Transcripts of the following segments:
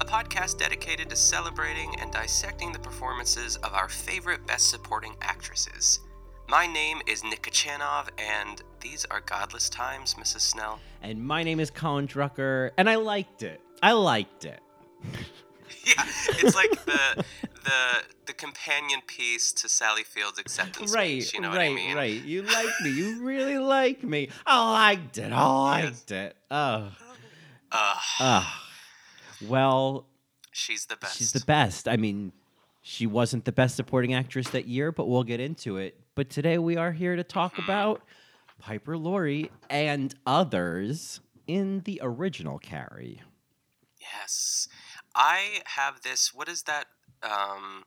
a podcast dedicated to celebrating and dissecting the performances of our favorite Best Supporting actresses. My name is Nick Kachanov, and these are godless times, Mrs. Snell. And my name is Colin Drucker, and I liked it. I liked it. yeah, it's like the the the companion piece to Sally Field's acceptance Right, speech. You know right, what I mean? right. You like me. You really like me. I liked it. I liked it. Oh, Ugh, oh. Well, she's the best. she's the best. I mean, she wasn't the best supporting actress that year, but we'll get into it. But today we are here to talk Mm-hmm. about Piper Laurie and others in the original Carrie. Yes. I have this what is that um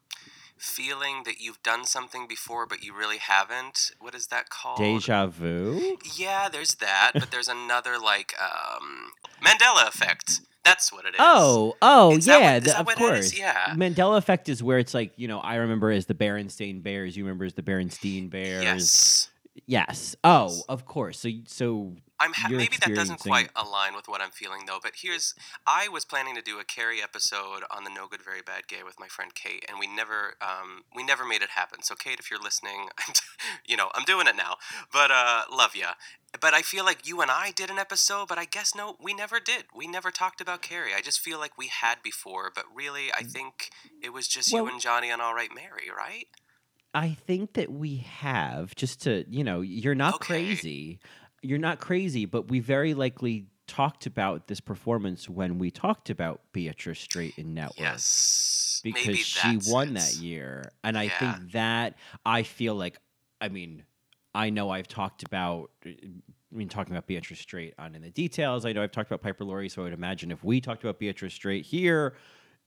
feeling that you've done something before but you really haven't? What is that called? Deja vu. Yeah, there's that, but there's another like um Mandela effect. That's what it is. Oh, oh, Is yeah, what- is the- that of what it is? course. Yeah. Mandela effect is where it's like you know I remember as the Berenstain Bears, you remember as the Berenstein Bears. Yes. Yes. Oh, of course. So so I'm ha- maybe that doesn't quite align with what I'm feeling though. But here's I was planning to do a Carrie episode on the No Good Very Bad Gay with my friend Kate, and we never um, we never made it happen. So Kate, if you're listening, I'm you know I'm doing it now. But uh, love ya. But I feel like you and I did an episode, but I guess no, we never did. We never talked about Carrie. I just feel like we had before, but really, I think it was just Well- you and Johnny on All Right Mary, right? I think that we have just to you know you're not Okay. crazy, you're not crazy, but we very likely talked about this performance when we talked about Beatrice Straight in Network. Yes. because she won it. that year. And I Yeah. think that I feel like, I mean, I know I've talked about, I mean, talking about Beatrice Straight on in the details. I know I've talked about Piper Laurie, so I would imagine if we talked about Beatrice Straight here,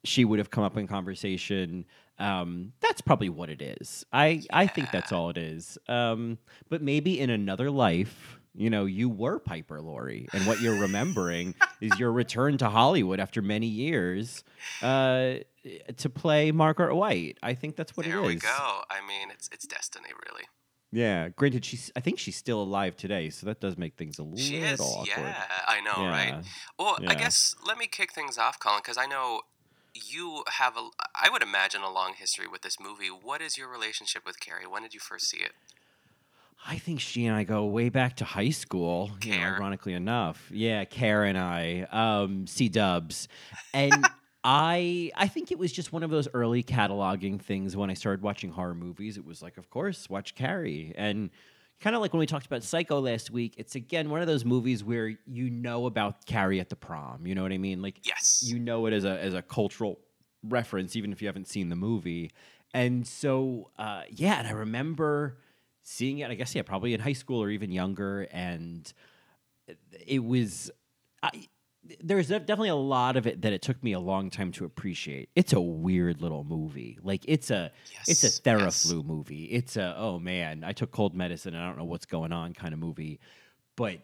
she would have come up in conversation. Um, that's probably what it is. I I think that's all it is. Um, but maybe in another life. You know, you were Piper Laurie, and what you're remembering is your return to Hollywood after many years uh, to play Margaret White. I think that's what there it is. we go. I mean, it's it's destiny, really. Yeah. Granted, she's. I think she's still alive today, so that does make things a little She is, awkward. yeah, I know, Yeah. right? Well, Yeah. I guess let me kick things off, Colin, because I know you have a, I would imagine a long history with this movie. What is your relationship with Carrie? When did you first see it? I think she and I go way back to high school. You know, ironically enough, yeah, Karen and I, um, C Dubs, and I, I think it was just one of those early cataloging things. When I started watching horror movies, it was like, of course, watch Carrie, and kind of like when we talked about Psycho last week. It's again one of those movies where you know about Carrie at the prom. You know what I mean? Like, Yes. you know it as a as a cultural reference, even if you haven't seen the movie. And so, uh, yeah, and I remember seeing it. I guess yeah, probably in high school or even younger, and it was. I, there's definitely a lot of it that it took me a long time to appreciate. It's a weird little movie. Like it's a it's a Yes, Theraflu movie. It's a oh man, I took cold medicine and I don't know what's going on kind of movie. But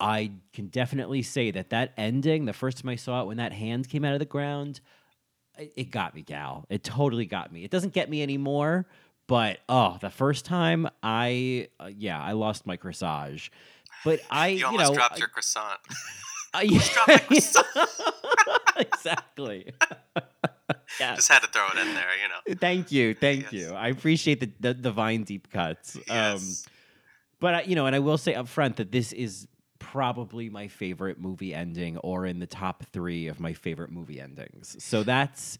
I can definitely say that that ending, the first time I saw it when that hand came out of the ground, it, it got me, gal. It totally got me. It doesn't get me anymore, but oh, the first time I uh, yeah, I lost my corsage. But I You you, know dropped I- your croissant. I- dropped my croissant. exactly. yeah. Just had to throw it in there, you know. Thank you, thank Yes. you. I appreciate the the, the vine deep cuts. Yes. Um, but I, you know, and I will say up front that this is probably my favorite movie ending, or in the top three of my favorite movie endings. So that's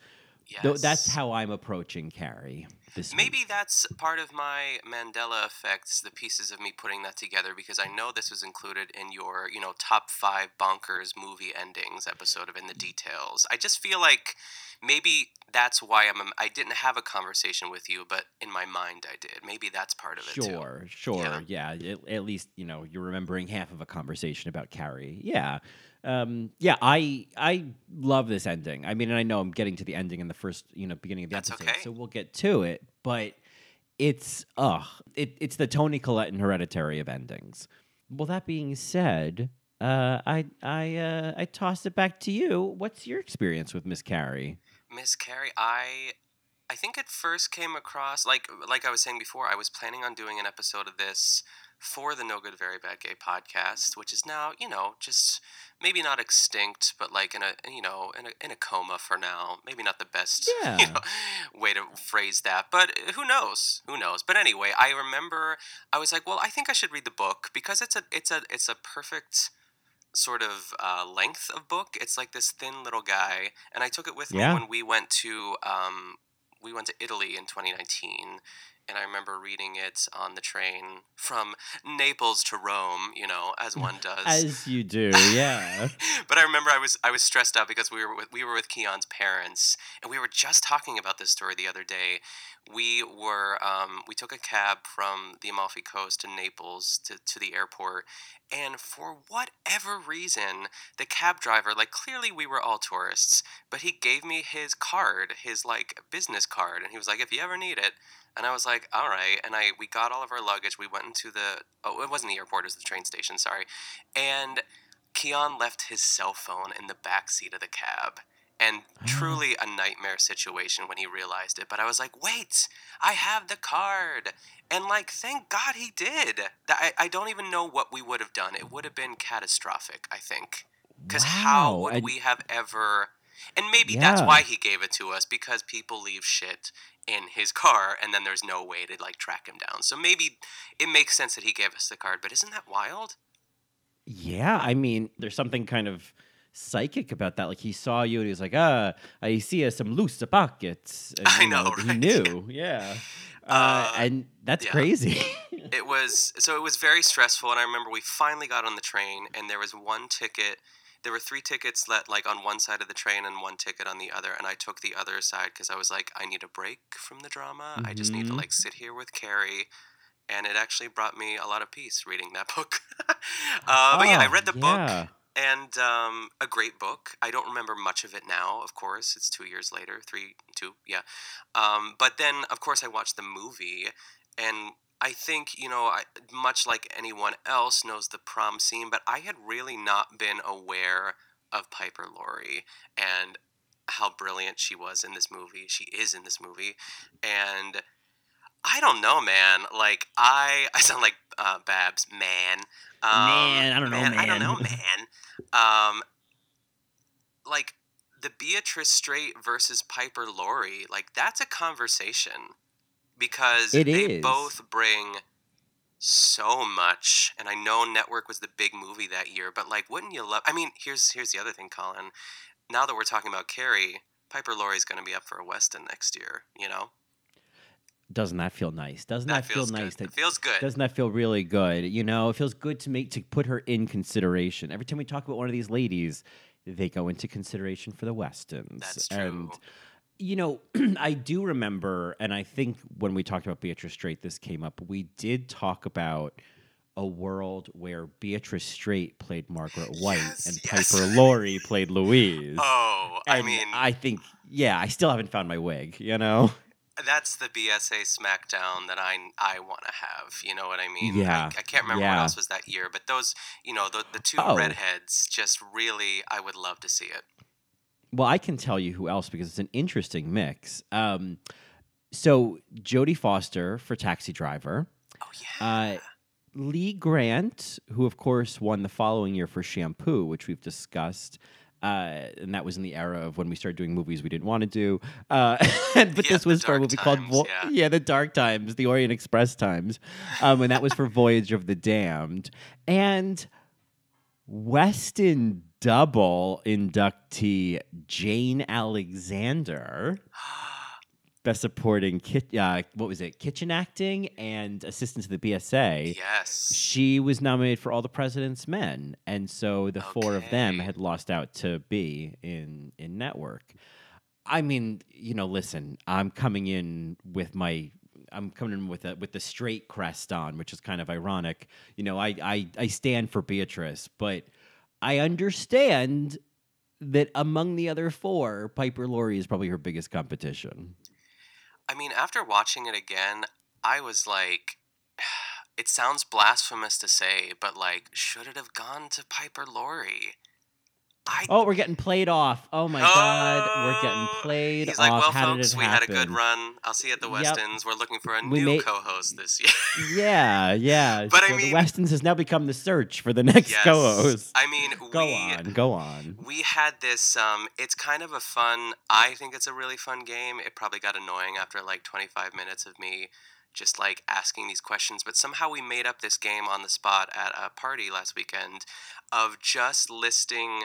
tho- that's how I'm approaching Carrie. This Maybe that's part of my Mandela effects, the pieces of me putting that together, because I know this was included in your, you know, top five bonkers movie endings episode of In the mm. Details. I just feel like maybe that's why I'm. I didn't have a conversation with you, but in my mind I did. Maybe that's part of it too. Sure, sure, yeah. At, at least you know you're remembering half of a conversation about Carrie. Yeah, um, yeah. I I love this ending. I mean, and I know I'm getting to the ending in the first, you know, beginning of the That's episode, okay. so we'll get to it. But it's ugh, it, it's the Toni Collette and Hereditary of endings. Well, that being said, uh, I I uh, I toss it back to you. What's your experience with Miss Carrie? Miss Carrie, I I think it first came across like like I was saying before, I was planning on doing an episode of this for the No Good Very Bad Gay podcast, which is now, you know, just maybe not extinct, but like in a you know, in a in a coma for now. Maybe not the best you know, way to phrase that, but who knows? Who knows? But anyway, I remember I was like, well, I think I should read the book because it's a it's a it's a perfect sort of uh, length of book. It's like this thin little guy, and I took it with Yeah. me when we went to um, we went to Italy in 2019. And I remember reading it on the train from Naples to Rome, you know, as one does. As you do, yeah. but I remember I was I was stressed out because we were with, we were with Keon's parents, and we were just talking about this story the other day. We were um, we took a cab from the Amalfi Coast to Naples to, to the airport, and for whatever reason, the cab driver like clearly we were all tourists, but he gave me his card, his like business card, and he was like, if you ever need it. And I was like, all right. And I we got all of our luggage. We went into the oh, it wasn't the airport, it was the train station. Sorry. And Keon left his cell phone in the back seat of the cab. And oh. truly a nightmare situation when he realized it. But I was like, wait, I have the card. And like, thank God he did. I, I don't even know what we would have done. It would have been catastrophic, I think. Because how would and- we have ever. And maybe that's why he gave it to us because people leave shit in his car and then there's no way to like track him down. So maybe it makes sense that he gave us the card, but isn't that wild? Yeah, I mean, there's something kind of psychic about that. Like he saw you and he was like, "Ah, I see uh, some loose pockets." And, I know, He right? knew, yeah. Uh, Uh, and that's yeah. crazy. it was so it was very stressful and i remember we finally got on the train and there was one ticket there were three tickets let like on one side of the train and one ticket on the other and i took the other side because i was like i need a break from the drama i just need to Mhm. like sit here with carrie and it actually brought me a lot of peace reading that book uh, but yeah i Oh, read the yeah. book and um, a great book. I don't remember much of it now, of course. It's two years later, three, two, yeah. Um, but then, of course, I watched the movie, and I think, you know, I, much like anyone else knows the prom scene, but I had really not been aware of Piper Laurie and how brilliant she was in this movie. She is in this movie. And I don't know, man. Like, I, I sound like uh, Babs, man. Um, Man, I don't know, I don't know, man. Um, like the Beatrice Straight versus Piper Laurie, like that's a conversation because It they is. both bring so much. And I know Network was the big movie that year, but like, wouldn't you love? I mean, here's here's the other thing, Colin. Now that we're talking about Carrie, Piper Laurie's going to be up for a Weston next year. You know, Doesn't that feel nice? Doesn't that, that feel nice? good. That It feels good. Doesn't that feel really good? You know, it feels good to make to put her in consideration. Every time we talk about one of these ladies, they go into consideration for the Westons. That's true. And you know, I do remember, and I think when we talked about Beatrice Straight, this came up. We did talk about a world where Beatrice Straight played Margaret White Yes, and yes. Piper Laurie played Louise. Oh, I mean, I think, yeah, I still haven't found my wig. You know, that's the BSA SmackDown that I I want to have. You know what I mean? Yeah, I, I can't remember what else was that year, but those, you know, the the two Oh. redheads, just really, I would love to see it. Well, I can tell you who else because it's an interesting mix. Um, so Jodie Foster for Taxi Driver. Oh yeah. Uh, Lee Grant, who of course won the following year for Shampoo, which we've discussed. Uh, and that was in the era of when we started doing movies we didn't want to do. Uh, but Yeah, this was for a movie called times, Vo- yeah. the Dark Times, the Orient Express times, um, and that was for Voyage of the Damned. And Weston Double inductee Jane Alexander best supporting kit. Uh, what was it? Kitchen acting and assistant to the BSA. Yes. She was nominated for All the President's Men, and so the four of them had lost out to be in in network. I mean, you know, listen, I'm coming in with my I'm coming in with a with the straight crest on, which is kind of ironic. You know, I I, I stand for Beatrice, but I understand that among the other four, Piper Laurie is probably her biggest competition. I mean, after watching it again, I was like, it sounds blasphemous to say, but like, should it have gone to Piper Laurie? I Oh, we're getting played off. Oh my god, we're getting Oh, played He's off. like, well, How folks, did it we had a good run. I'll see you at the Yep. Westons. We're looking for a We new made- co-host this year. Yeah, yeah. But I mean- the Westons has now become the search for the next yes. co-host. I mean, Go we on, go on. we had this. Um, it's kind of a fun. I think it's a really fun game. It probably got annoying after like 25 minutes of me just like asking these questions, but somehow we made up this game on the spot at a party last weekend of just listing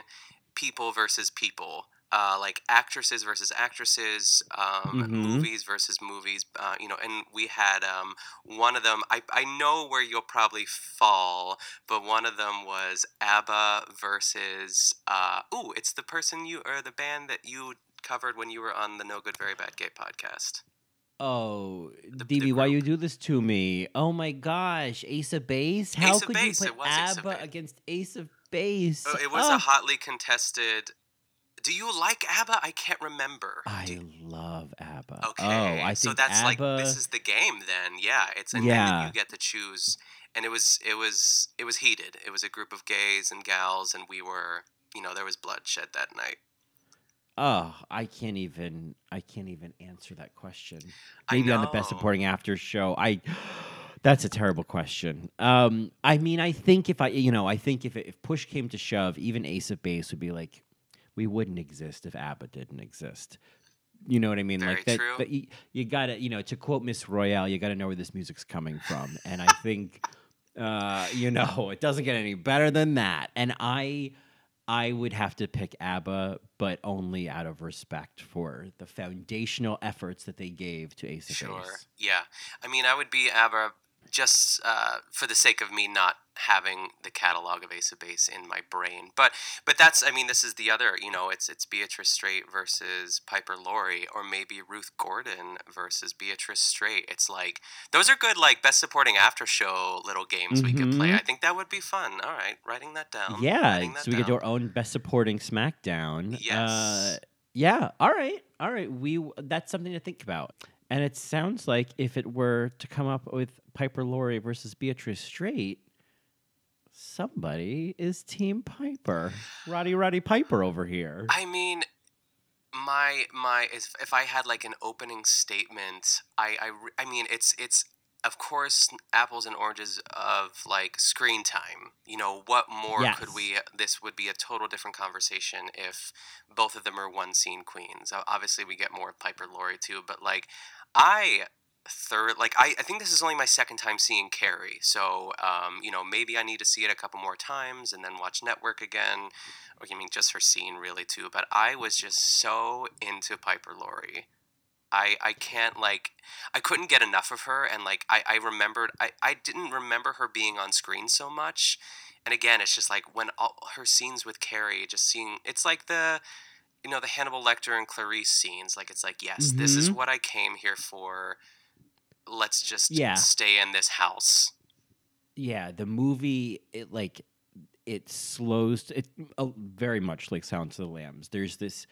people versus people. Uh, like actresses versus actresses, um, Mhm. movies versus movies, uh, you know, and we had um, one of them. I, I know where you'll probably fall, but one of them was ABBA versus. Uh, ooh, it's the person you or the band that you covered when you were on the No Good Very Bad Gay podcast. Oh, the DB, why you do this to me? Oh my gosh, Ace of Base. How Ace could Base, you put was Ace of ABBA against Ace of Base? Oh, it was Ah, a hotly contested. Do you like ABBA? I can't remember. I love ABBA. Okay, Oh, I so think that's like this is the game then. Yeah, it's and then Yeah. you get to choose. And it was it was it was heated. It was a group of gays and gals, and we were you know there was bloodshed that night. Oh, I can't even. I can't even answer that question. Maybe on the best supporting after show. I. That's a terrible question. Um, I mean, I think if I, you know, I think if if push came to shove, even Ace of Base would be like, we wouldn't exist if ABBA didn't exist. You know what I mean? Very like that. true. But you, you gotta, you know, to quote Miss Royale, you gotta know where this music's coming from, and I think, uh, you know, it doesn't get any better than that. And I, I would have to pick ABBA, but only out of respect for the foundational efforts that they gave to Ace of Sure. Base. Yeah. I mean, I would be ABBA just uh, for the sake of me not having the catalog of Ace of Base in my brain. But but that's I mean, this is the other. You know, it's it's Beatrice Straight versus Piper Laurie, or maybe Ruth Gordon versus Beatrice Straight. It's like those are good like best supporting after show little games we could play. Mhm. I think that would be fun. All right, writing that down. yeah, that so we get down. our own best supporting SmackDown. Yes. Uh, yeah. All right. All right. We that's something to think about. And it sounds like if it were to come up with Piper Laurie versus Beatrice Straight, somebody is Team Piper. Roddy Roddy Piper over here. I mean, my my if, if I had like an opening statement, I I, I mean it's it's of course apples and oranges of like screen time. You know, what more could we this would be a total different conversation if both of them are one scene queens. Obviously we get more of Piper Laurie too, but like I third like I, I think this is only my second time seeing Carrie. So um, you know, maybe I need to see it a couple more times and then watch Network again. Or I mean just her scene really too. But I was just so into Piper Laurie. I, I can't like I couldn't get enough of her and like I, I remembered I, I didn't remember her being on screen so much. And again, it's just like when all her scenes with Carrie, just seeing it's like the you know, the Hannibal Lecter and Clarice scenes. Like it's like, yes, this is Mhm. what I came here for. Let's just Yeah. stay in this house. yeah, the movie it like it slows it uh, very much like Silence of the Lambs. There's this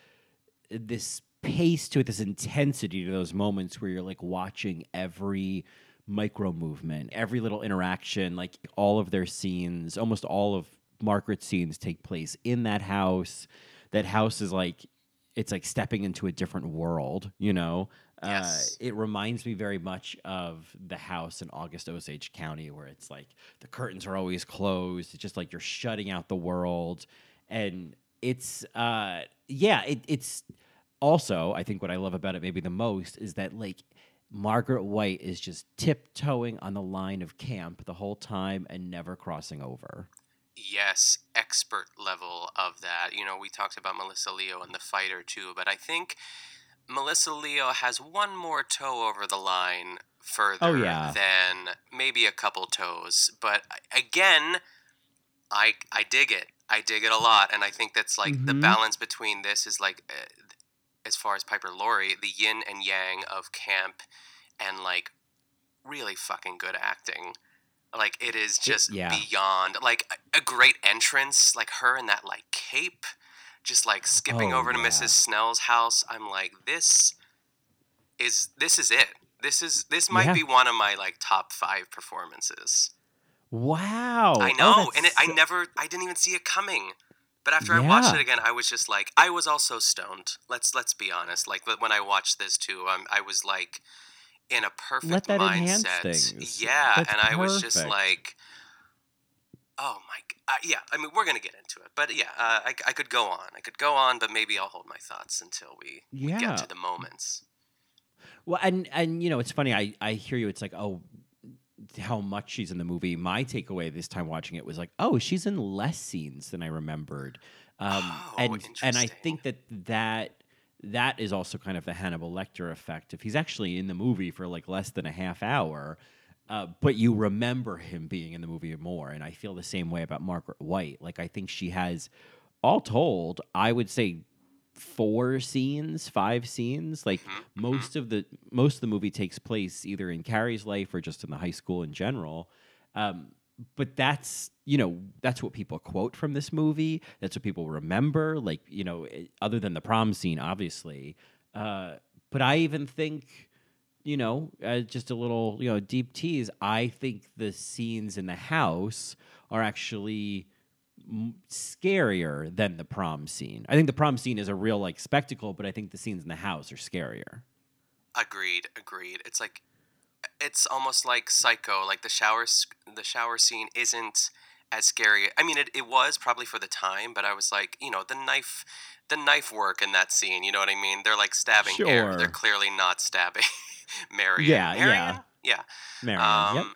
this pace to it, this intensity to those moments where you're like watching every micro movement, every little interaction, like all of their scenes, almost all of Margaret's scenes take place in that house. That house is like it's like stepping into a different world, you know. Yes. Uh, it reminds me very much of the house in August Osage County, where it's like the curtains are always closed. It's just like you're shutting out the world, and it's uh, yeah, it, it's also I think what I love about it maybe the most is that like Margaret White is just tiptoeing on the line of camp the whole time and never crossing over. Yes, expert level of that. You know, we talked about Melissa Leo and the fighter too, but I think Melissa Leo has one more toe over the line further Oh, yeah. than maybe a couple toes. But again, I I dig it. I dig it a lot, and I think that's like the Mhm. balance between this is like, uh, as far as Piper Laurie, the yin and yang of camp, and like really fucking good acting. Like it is just yeah. beyond like a, great entrance, like her in that like cape, just like skipping Oh, over to. Mrs. Snell's house. I'm like, this is this is it. This is this might Yeah. be one of my like top five performances. Wow. I Oh, know, that's and it, I never, I didn't even see it coming. But after I watched it again, I was just like, I was also stoned. Let's let's be honest. Like when I watched this too, um, I was like in a perfect Let that enhance mindset. Yeah, That's and I was just like, oh my, uh, yeah. I mean, we're gonna get into it, but yeah, uh, I, I could go on. I could go on, but maybe I'll hold my thoughts until we, we get to the moments. Well, and and you know, it's funny. I I hear you. It's like, oh, how much she's in the movie. My takeaway this time watching it was like, oh, she's in less scenes than I remembered. Um, Oh, and and I think that that that is also kind of the Hannibal Lecter effect. If he's actually in the movie for like less than a half hour. Uh, but you remember him being in the movie more, and I feel the same way about Margaret White. Like I think she has, all told, I would say four scenes, five scenes. Like most of the most of the movie takes place either in Carrie's life or just in the high school in general. Um, but that's you know that's what people quote from this movie. That's what people remember. Like you know, eh, other than the prom scene, obviously. Uh, but I even think you know, uh, just a little, you know, deep tease. I think the scenes in the house are actually m- scarier than the prom scene. I think the prom scene is a real like spectacle, but I think the scenes in the house are scarier. Agreed, agreed. It's like it's almost like Psycho. Like the shower, the shower scene isn't as scary. I mean, it, it was probably for the time, but I was like, you know, the knife, the knife work in that scene. You know what I mean? They're like stabbing air. They're clearly not stabbing Mary. Yeah, yeah. Yeah. Marion, yep. Um,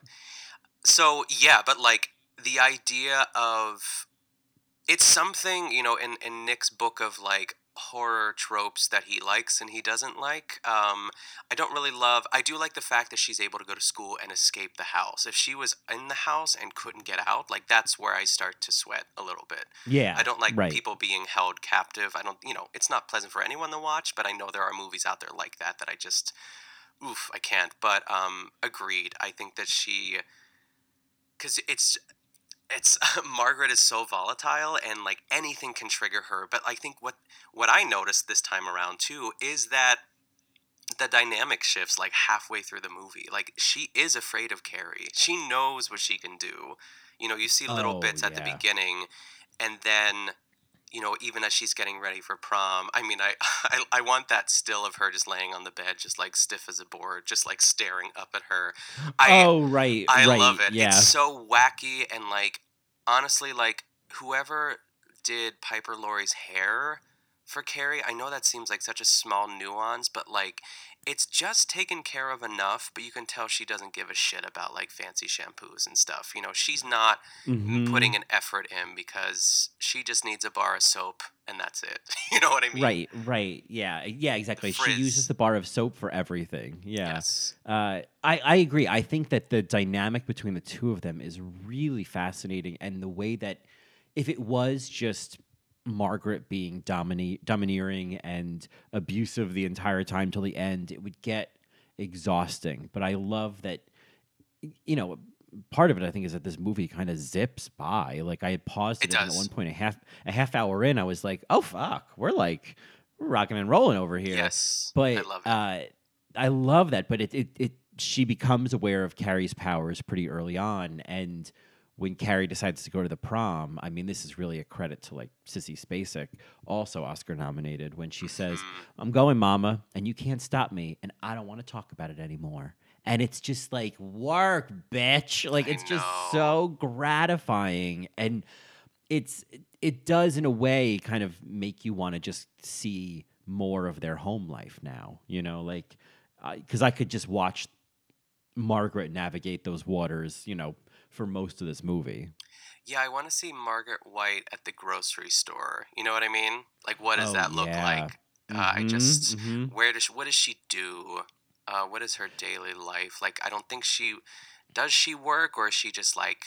So yeah, but like the idea of it's something you know in in Nick's book of like horror tropes that he likes and he doesn't like. Um, I don't really love. I do like the fact that she's able to go to school and escape the house. If she was in the house and couldn't get out, like that's where I start to sweat a little bit. Yeah, I don't like right. people being held captive. I don't, you know, it's not pleasant for anyone to watch, but I know there are movies out there like that that I just, oof, I can't. But um, agreed. I think that she, because it's, it's Margaret is so volatile and like anything can trigger her. But I think what what I noticed this time around too is that the dynamic shifts like halfway through the movie. Like she is afraid of Carrie. She knows what she can do. You know, you see little Oh, bits at the beginning, and then you know, even as she's getting ready for prom. I mean, I, I I want that still of her just laying on the bed, just like stiff as a board, just like staring up at her. I, oh, right, I right. love it. Yeah, It's so wacky and like honestly, like whoever did Piper Laurie's hair for Carrie, I know that seems like such a small nuance, but like it's just taken care of enough, but you can tell she doesn't give a shit about like fancy shampoos and stuff. You know, she's not Mhm. putting an effort in because she just needs a bar of soap and that's it. you know what I mean? Right, right. Yeah, yeah, exactly. She uses the bar of soap for everything. Yeah. Yes. Uh, I, I agree. I think that the dynamic between the two of them is really fascinating. And the way that if it was just Margaret being domine- domineering and abusive the entire time till the end, it would get exhausting. But I love that, you know, part of it I think is that this movie kind of zips by. Like I had paused It it, at one point a half a half hour in, I was like, "Oh fuck, we're like we're rocking and rolling over here." Yes. but I love it. Uh, I love that. But it, it it she becomes aware of Carrie's powers pretty early on, and when Carrie decides to go to the prom, I mean, this is really a credit to like Sissy Spacek, also Oscar nominated, when she says, Mm-hmm. "I'm going, Mama, and you can't stop me, and I don't want to talk about it anymore." And it's just like work, bitch. Like it's just so gratifying, and it's it does in a way kind of make you want to just see more of their home life now. You know, like because I could just watch Margaret navigate those waters. You know, for most of this movie. Yeah, I want to see Margaret White at the grocery store. You know what I mean? Like, what does Oh, that look yeah. like? Uh, I Mhm, just mhm. where does she, what does she do? Uh, what is her daily life like? I don't think she does she work or is she just like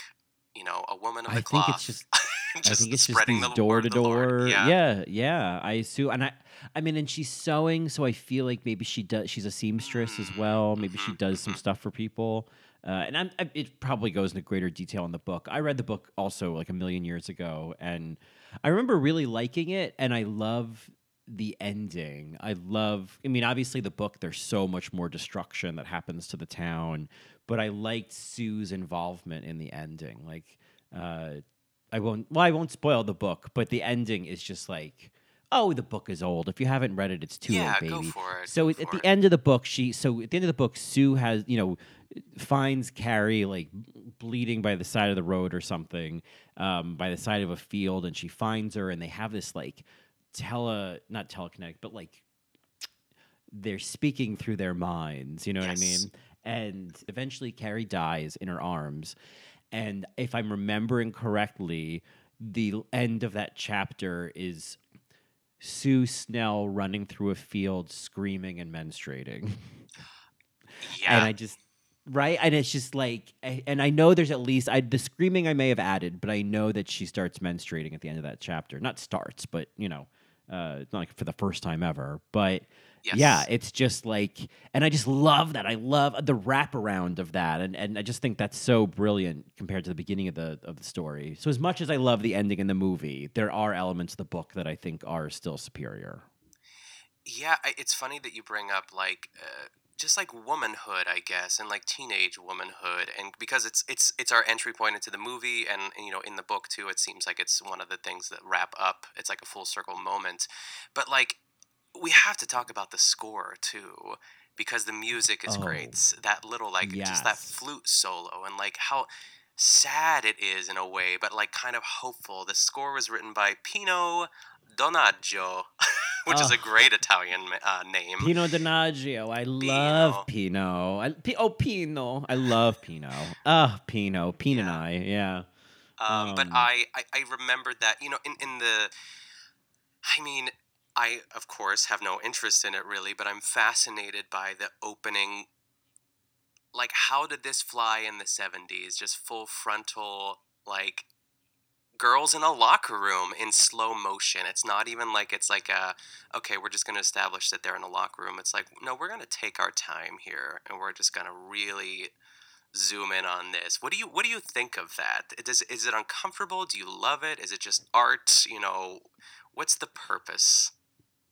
you know a woman of I the think it's just just I think it's just these the door to the door. Yeah. yeah, yeah. I assume, and I, I mean, and she's sewing, so I feel like maybe she does. She's a seamstress as well. Maybe Mm-hmm, she does some stuff for people. Uh, and I'm, I, it probably goes into greater detail in the book. I read the book also like a million years ago, and I remember really liking it. And I love the ending. I love. I mean, obviously the book. There's so much more destruction that happens to the town, but I liked Sue's involvement in the ending. Like. Uh, I won't. Well, I won't spoil the book, but the ending is just like, oh, the book is old. If you haven't read it, it's too Yeah, late, go baby. for it, So go at at the end of the book, she. So at the end of the book, Sue has you know finds Carrie like bleeding by the side of the road or something, um, by the side of a field, and she finds her, and they have this like tele, not telekinetic, but like they're speaking through their minds. You know what I mean? And eventually, Carrie dies in her arms. And if I'm remembering correctly, the end of that chapter is Sue Snell running through a field screaming and menstruating. Yeah. And I just right and it's just like and I know there's at least I the screaming I may have added, but I know that she starts menstruating at the end of that chapter. Not starts, but you know, uh not like for the first time ever. But yeah, it's just like and I just love that. I love the wraparound of that. And and I just think that's so brilliant compared to the beginning of the of the story. So as much as I love the ending in the movie, there are elements of the book that I think are still superior. Yeah, it's funny that you bring up like uh, just like womanhood, I guess, and like teenage womanhood, and because it's it's it's our entry point into the movie, and, and you know in the book too, it seems like it's one of the things that wrap up. It's like a full circle moment, but like we have to talk about the score too because the music is Oh, great. That little like just that flute solo and like how sad it is in a way, but like kind of hopeful. The score was written by Pino Donaggio, which is a Oh. great Italian uh, name. Pino Donaggio. I love Pino. I, P- oh, Pino. I love Pino. Ah, Pino. Pino and I. Yeah. Um, but Um, I, I, I remembered that, you know, in, in the, I mean, I, of course, have no interest in it really, but I'm fascinated by the opening. Like, how did this fly in the 70s? Just full frontal, like, girls in a locker room in slow motion. It's not even like it's like a, okay, we're just going to establish that they're in a locker room. It's like, no, we're going to take our time here and we're just going to really zoom in on this. What do you what do you think of that? Does is it uncomfortable? Do you love it? Is it just art? You know, what's the purpose?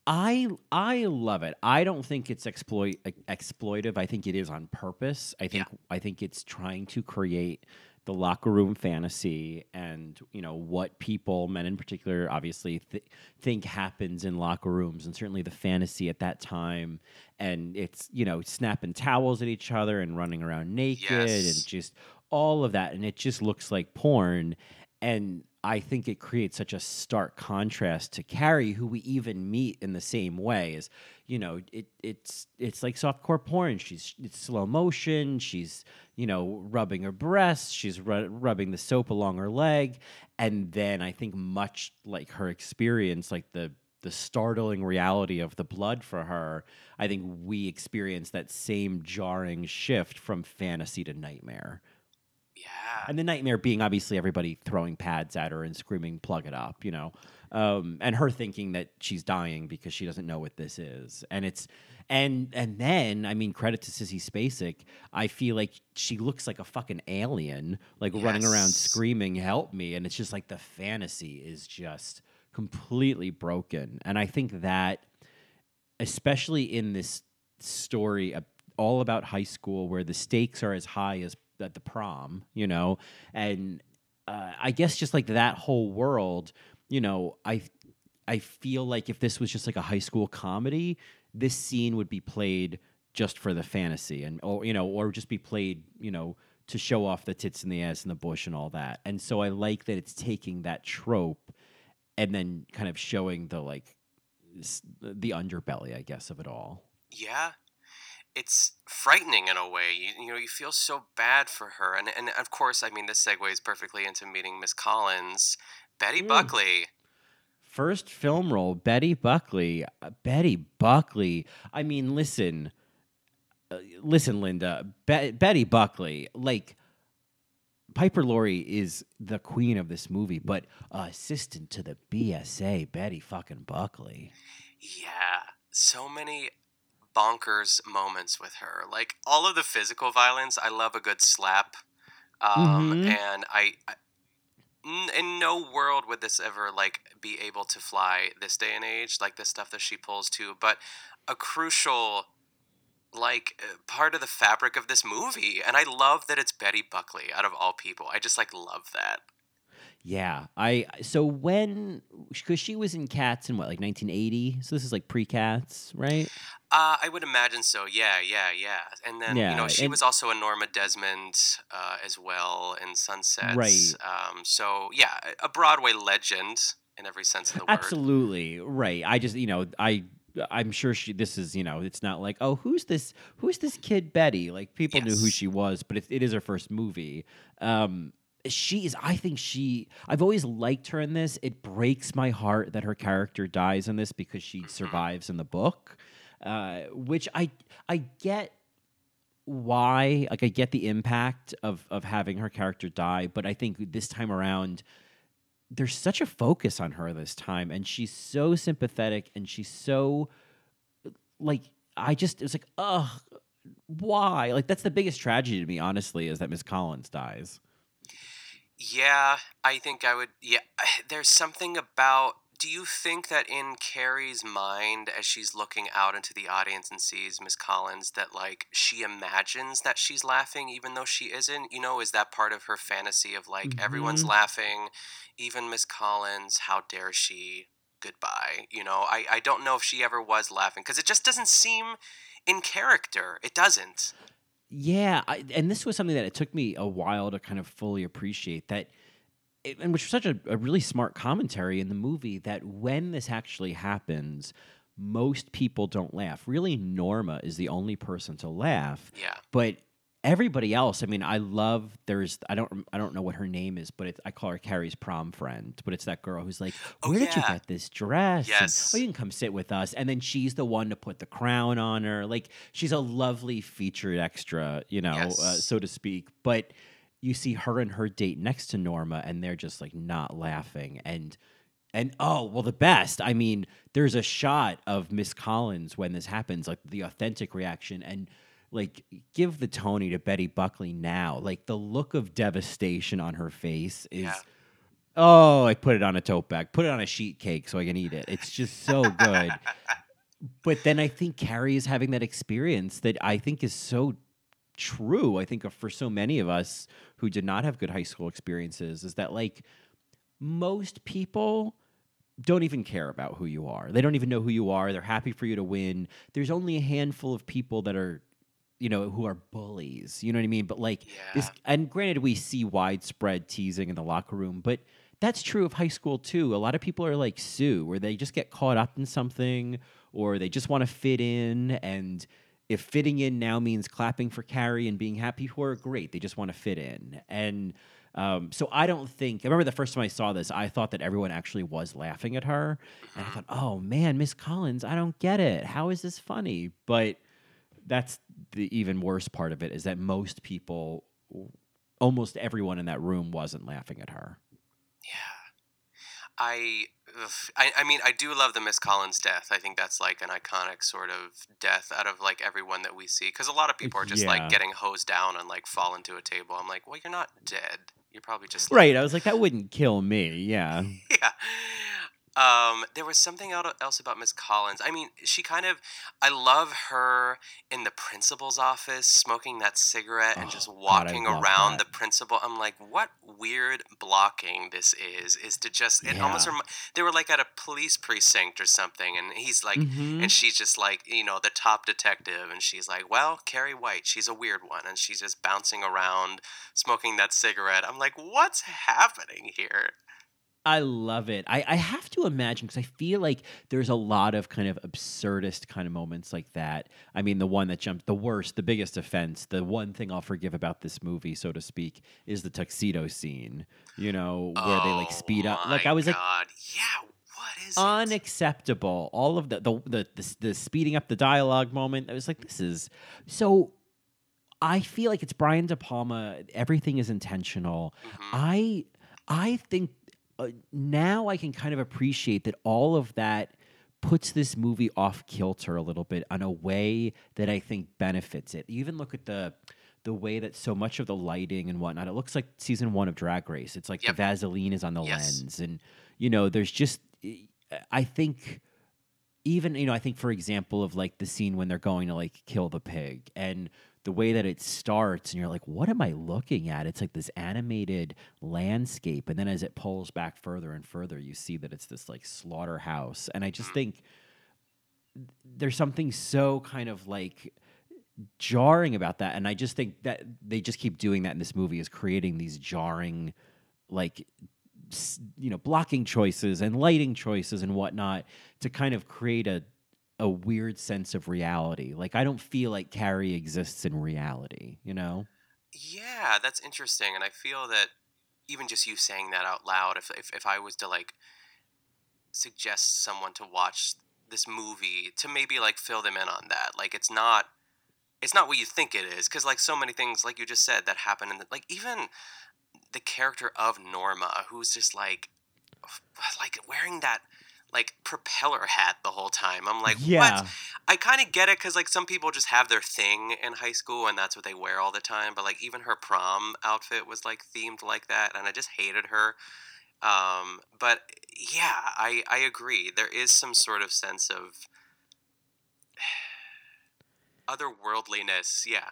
I I love it. I don't think it's exploit exploitive. I think it is on purpose. I think I think it's trying to create the locker room fantasy and you know what people, men in particular, obviously th- think happens in locker rooms, and certainly the fantasy at that time. And it's you know snapping towels at each other and running around naked Yes. and just all of that, and it just looks like porn. And I think it creates such a stark contrast to Carrie, who we even meet in the same way. As you know, it it's it's like softcore porn. She's it's slow motion. She's you know rubbing her breasts. She's ru- rubbing the soap along her leg, and then I think much like her experience, like the the startling reality of the blood for her, I think we experience that same jarring shift from fantasy to nightmare. Yeah. And the nightmare being obviously everybody throwing pads at her and screaming, plug it up, you know? Um, and her thinking that she's dying because she doesn't know what this is. And it's, and, and then, I mean, credit to Sissy Spacek. I feel like she looks like a fucking alien, like running around screaming, help me. And it's just like the fantasy is just completely broken. And I think that, especially in this story all about high school where the stakes are as high as at the prom, you know, and uh, I guess just like that whole world, you know, I I feel like if this was just like a high school comedy, this scene would be played just for the fantasy and or you know or just be played, you know, to show off the tits and the ass and the bush and all that. And so I like that it's taking that trope and then kind of showing the like the underbelly, I guess, of it all. Yeah. It's frightening in a way. You, you know, you feel so bad for her. And, and of course, I mean, this segues perfectly into meeting Miss Collins, Betty Mm. Buckley. first film role, Betty Buckley. Uh, Betty Buckley. I mean, listen, uh, listen, Linda. Be- Betty Buckley, like Piper Laurie is the queen of this movie, but uh, assistant to the BSA, Betty fucking Buckley. Yeah, so many bonkers moments with her. Like all of the physical violence, I love a good slap. Um, Mhm. and I, I n- in no world would this ever like be able to fly this day and age, like the stuff that she pulls too. But a crucial like uh, part of the fabric of this movie and i love that it's betty buckley out of all people i just like love that Yeah, I so when because she was in Cats in what like 1980, so this is like pre-Cats, right? Uh, I would imagine so. Yeah, yeah, yeah. And then you know she was also a Norma Desmond uh, as well in Sunsets. Right. Um, so yeah, a Broadway legend in every sense of the word. Absolutely right. I just you know I I'm sure she this is you know it's not like oh who's this who's this kid Betty like people knew who she was but it, it is her first movie. Um, she is I think she I've always liked her in this. It breaks my heart that her character dies in this because she Mm-hmm. survives in the book, uh, which I I get why like I get the impact of of having her character die, but I think this time around there's such a focus on her this time and she's so sympathetic and she's so like I just it's like ugh why like that's the biggest tragedy to me honestly is that Miss Collins dies. Yeah, I think I would. Yeah, there's something about. Do you think that in Carrie's mind, as she's looking out into the audience and sees Miss Collins, that like she imagines that she's laughing even though she isn't? You know, is that part of her fantasy of like everyone's Mhm. laughing, even Miss Collins? How dare she? Goodbye. You know, I I don't know if she ever was laughing because it just doesn't seem in character. It doesn't. Yeah, I, and this was something that it took me a while to kind of fully appreciate that, it, and which was such a, a really smart commentary in the movie that when this actually happens, most people don't laugh. Really, Norma is the only person to laugh, Yeah. but everybody else. I mean, I love. There's I don't I don't know what her name is, but it's, I call her Carrie's prom friend. But it's that girl who's like, Oh, "Where did you get this dress?" And, Yes. oh, you can come sit with us. And then she's the one to put the crown on her. Like she's a lovely featured extra, you know, uh, so to speak. But you see her and her date next to Norma, and they're just like not laughing. And and oh well, the best. I mean, there's a shot of Miss Collins when this happens, like the authentic reaction, and like give the Tony to Betty Buckley now. Like the look of devastation on her face is. Yeah. Oh, I put it on a tote bag. Put it on a sheet cake so I can eat it. It's just so good. but then I think Carrie is having that experience that I think is so true. I think for so many of us who did not have good high school experiences is that like most people don't even care about who you are. They don't even know who you are. They're happy for you to win. There's only a handful of people that are you know who are bullies. You know what I mean? But like this and granted we see widespread teasing in the locker room, but that's true of high school too. A lot of people are like Sue, where they just get caught up in something or they just want to fit in. And if fitting in now means clapping for Carrie and being happy for her, great. They just want to fit in. And um, so I don't think, I remember the first time I saw this, I thought that everyone actually was laughing at her. And I thought, oh man, Miss Collins, I don't get it. How is this funny? But that's the even worse part of it is that most people, almost everyone in that room wasn't laughing at her. Yeah, I, ugh, I, I mean, I do love the Miss Collins death. I think that's like an iconic sort of death out of like everyone that we see. Because a lot of people are just Yeah. like getting hosed down and like fall into a table. I'm like, well, you're not dead. You're probably just like, Right. I was like, that wouldn't kill me. Yeah. yeah. Um, there was something else about Miss Collins. I mean, she kind of, I love her in the principal's office smoking that cigarette and Oh, just walking love around that. the principal. I'm like, what weird blocking this is, is to just, it almost, Yeah. rem- they were like at a police precinct or something. And he's like, Mhm. and she's just like, you know, the top detective. And she's like, well, Carrie White, she's a weird one. And she's just bouncing around smoking that cigarette. I'm like, what's happening here? I love it. I, I have to imagine because I feel like there's a lot of kind of absurdist kind of moments like that. I mean, the one that jumped the worst, the biggest offense, the one thing I'll forgive about this movie, so to speak, is the tuxedo scene. You know, where they like speed up. Oh Like I was like, yeah, what is unacceptable. All of the the, the the the speeding up the dialogue moment. I was like, this is so. I feel like it's Brian De Palma. Everything is intentional. Mm-hmm. I I think uh, now I can kind of appreciate that all of that puts this movie off kilter a little bit on a way that I think benefits it. You even look at the the way that so much of the lighting and whatnot, it looks like season one of Drag Race. It's like the Vaseline is on the Yes. lens, and you know, there's just I think even you know, I think for example of like the scene when they're going to like kill the pig and the way that it starts and you're like what am i looking at? It's like this animated landscape and then as it pulls back further and further you see that it's this like slaughterhouse and i just mm. think there's something so kind of like jarring about that and i just think that they just keep doing that in this movie is creating these jarring like you know blocking choices and lighting choices and whatnot to kind of create a a weird sense of reality. Like i don't feel like carrie exists in reality you know? Yeah, that's interesting, and I feel that even just you saying that out loud, if if, if I was to like suggest someone to watch this movie to maybe like fill them in on that, like it's not it's not what you think it is, because like so many things, like you just said, that happen in the, like even the character of Norma, who's just like like wearing that like propeller hat the whole time. I'm like, Yeah. what? I kind of get it because like some people just have their thing in high school and that's what they wear all the time. But like even her prom outfit was like themed like that, and I just hated her. Um, but yeah, I I agree. There is some sort of sense of otherworldliness. Yeah.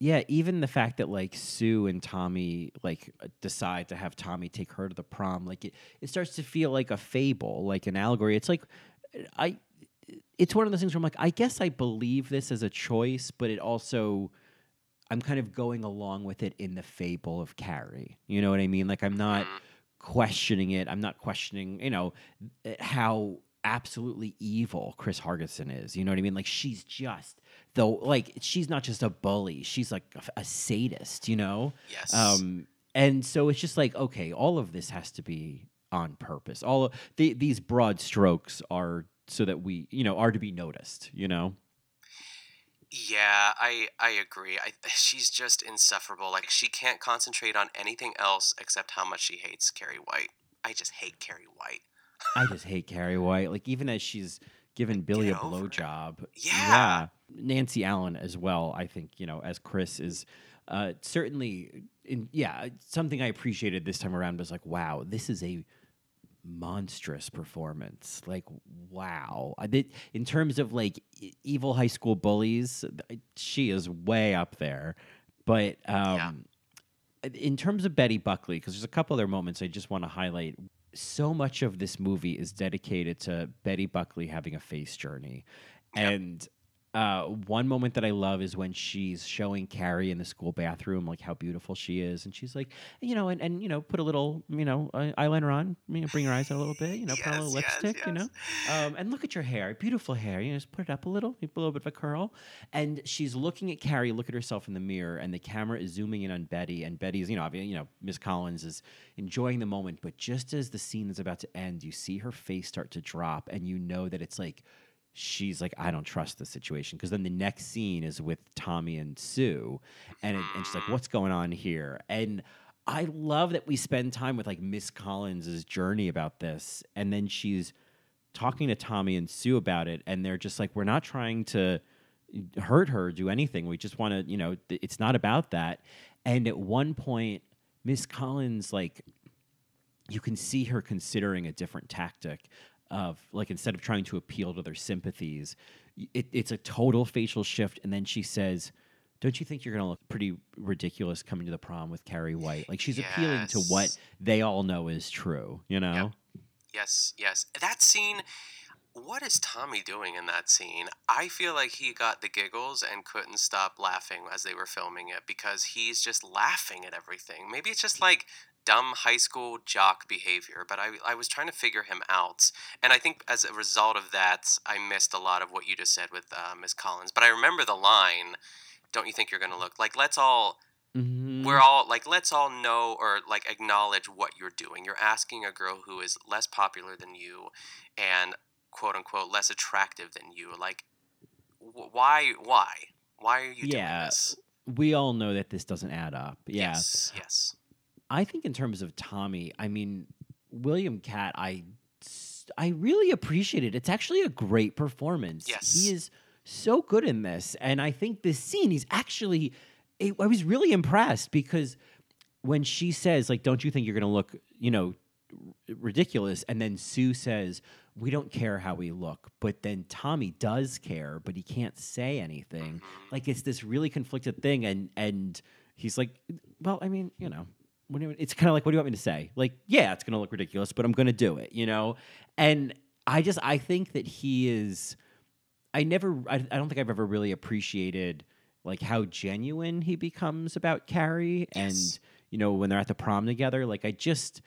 Yeah even the fact that like sue and tommy like uh, decide to have tommy take her to the prom like it, it starts to feel like a fable like an allegory. It's like i it's one of those things where i'm like i guess i believe this as a choice but it also i'm kind of going along with it in the fable of carrie. You know what i mean? Like i'm not questioning it. I'm not questioning you know uh, how absolutely evil Chris Hargensen is. You know what i mean? Like she's just though like she's not just a bully she's like a, a sadist you know Yes. um and so it's just like okay all of this has to be on purpose all of the, these broad strokes are so that we you know are to be noticed you know Yeah, I I agree. I she's just insufferable. Like she can't concentrate on anything else except how much she hates Carrie White. I just hate Carrie White. I just hate Carrie White. Like even as she's given Billy a Get over it. blowjob. Yeah. Nancy Allen as well. I think you know as Chris is uh, certainly in. Yeah, something I appreciated this time around was like, wow, this is a monstrous performance. Like, wow. I did in terms of like e- evil high school bullies. She is way up there. But um, in terms of Betty Buckley, because there's a couple other moments I just want to highlight. So much of this movie is dedicated to Betty Buckley having a face journey. And uh, one moment that I love is when she's showing Carrie in the school bathroom, like how beautiful she is. And she's like, you know, and, and you know, put a little, you know, eye- eyeliner on, you know, bring your eyes out a little bit, you know, put a little Yes, yes, lipstick, you know. Um, and look at your hair, beautiful hair. You know, just put it up a little, a little bit of a curl. And she's looking at Carrie, look at herself in the mirror, and the camera is zooming in on Betty. And Betty's, you know, you know, Miss Collins is enjoying the moment. But just as the scene is about to end, you see her face start to drop, and you know that it's like she's like, I don't trust the situation. Because then the next scene is with Tommy and Sue, and it, and she's like, what's going on here? And I love that we spend time with like Miss Collins's journey about this, and then she's talking to Tommy and Sue about it, and they're just like, we're not trying to hurt her, do anything. We just want to, you know, th- it's not about that. And at one point, Miss Collins like you can see her considering a different tactic of like instead of trying to appeal to their sympathies it, it's a total facial shift and then she says don't you think you're going to look pretty ridiculous coming to the prom with carrie white like she's appealing to what they all know is true you know Yes, yes. That scene. What is Tommy doing in that scene? I feel like he got the giggles and couldn't stop laughing as they were filming it because he's just laughing at everything. Maybe it's just like dumb high school jock behavior, but I, I was trying to figure him out. And I think as a result of that, I missed a lot of what you just said with uh, Miss Collins. But I remember the line, Don't you think you're going to look like, let's all Mhm. we're all like let's all know or like acknowledge what you're doing you're asking a girl who is less popular than you and quote unquote less attractive than you like wh- why why why are you doing yeah, this we all know that this doesn't add up. Yeah. yes yes I think in terms of Tommy, I mean, William Katt, I I really appreciate it. It's actually a great performance. Yes. He is so good in this. And I think this scene, he's actually I I was really impressed because when she says, like, don't you think you're gonna look, you know, r- ridiculous? And then Sue says, We don't care how we look. But then Tommy does care, but he can't say anything. Mm-hmm. Like it's this really conflicted thing, and and he's like, Well, I mean, you know, what do you, it's kind of like, what do you want me to say? Like, yeah, it's going to look ridiculous, but I'm going to do it, you know? And I just, I think that he is, I never, I, I don't think I've ever really appreciated like how genuine he becomes about Carrie. And, you know, when they're at the prom together, like I just,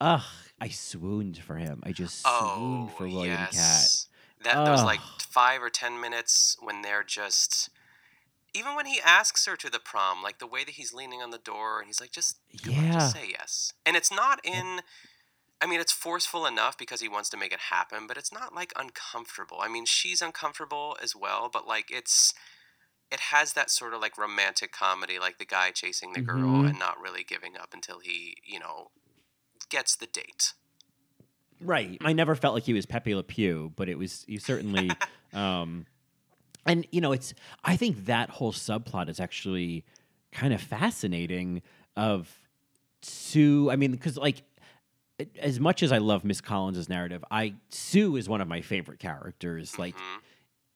ugh, I swooned for him. I just swooned oh for William yes that, that was like five or ten minutes when they're just even when he asks her to the prom like the way that he's leaning on the door and he's like just Yeah. just say yes and it's not in I mean, it's forceful enough because he wants to make it happen, but it's not like uncomfortable. I mean, she's uncomfortable as well, but like it's it has that sort of like romantic comedy, like the guy chasing the girl Mhm. and not really giving up until he, you know, gets the date. Right. I never felt like he was Pepe Le Pew, but it was he certainly um and you know, it's I think that whole subplot is actually kind of fascinating of Sue, I mean, because like as much as I love Miss Collins' narrative, I Sue is one of my favorite characters. Like Mhm.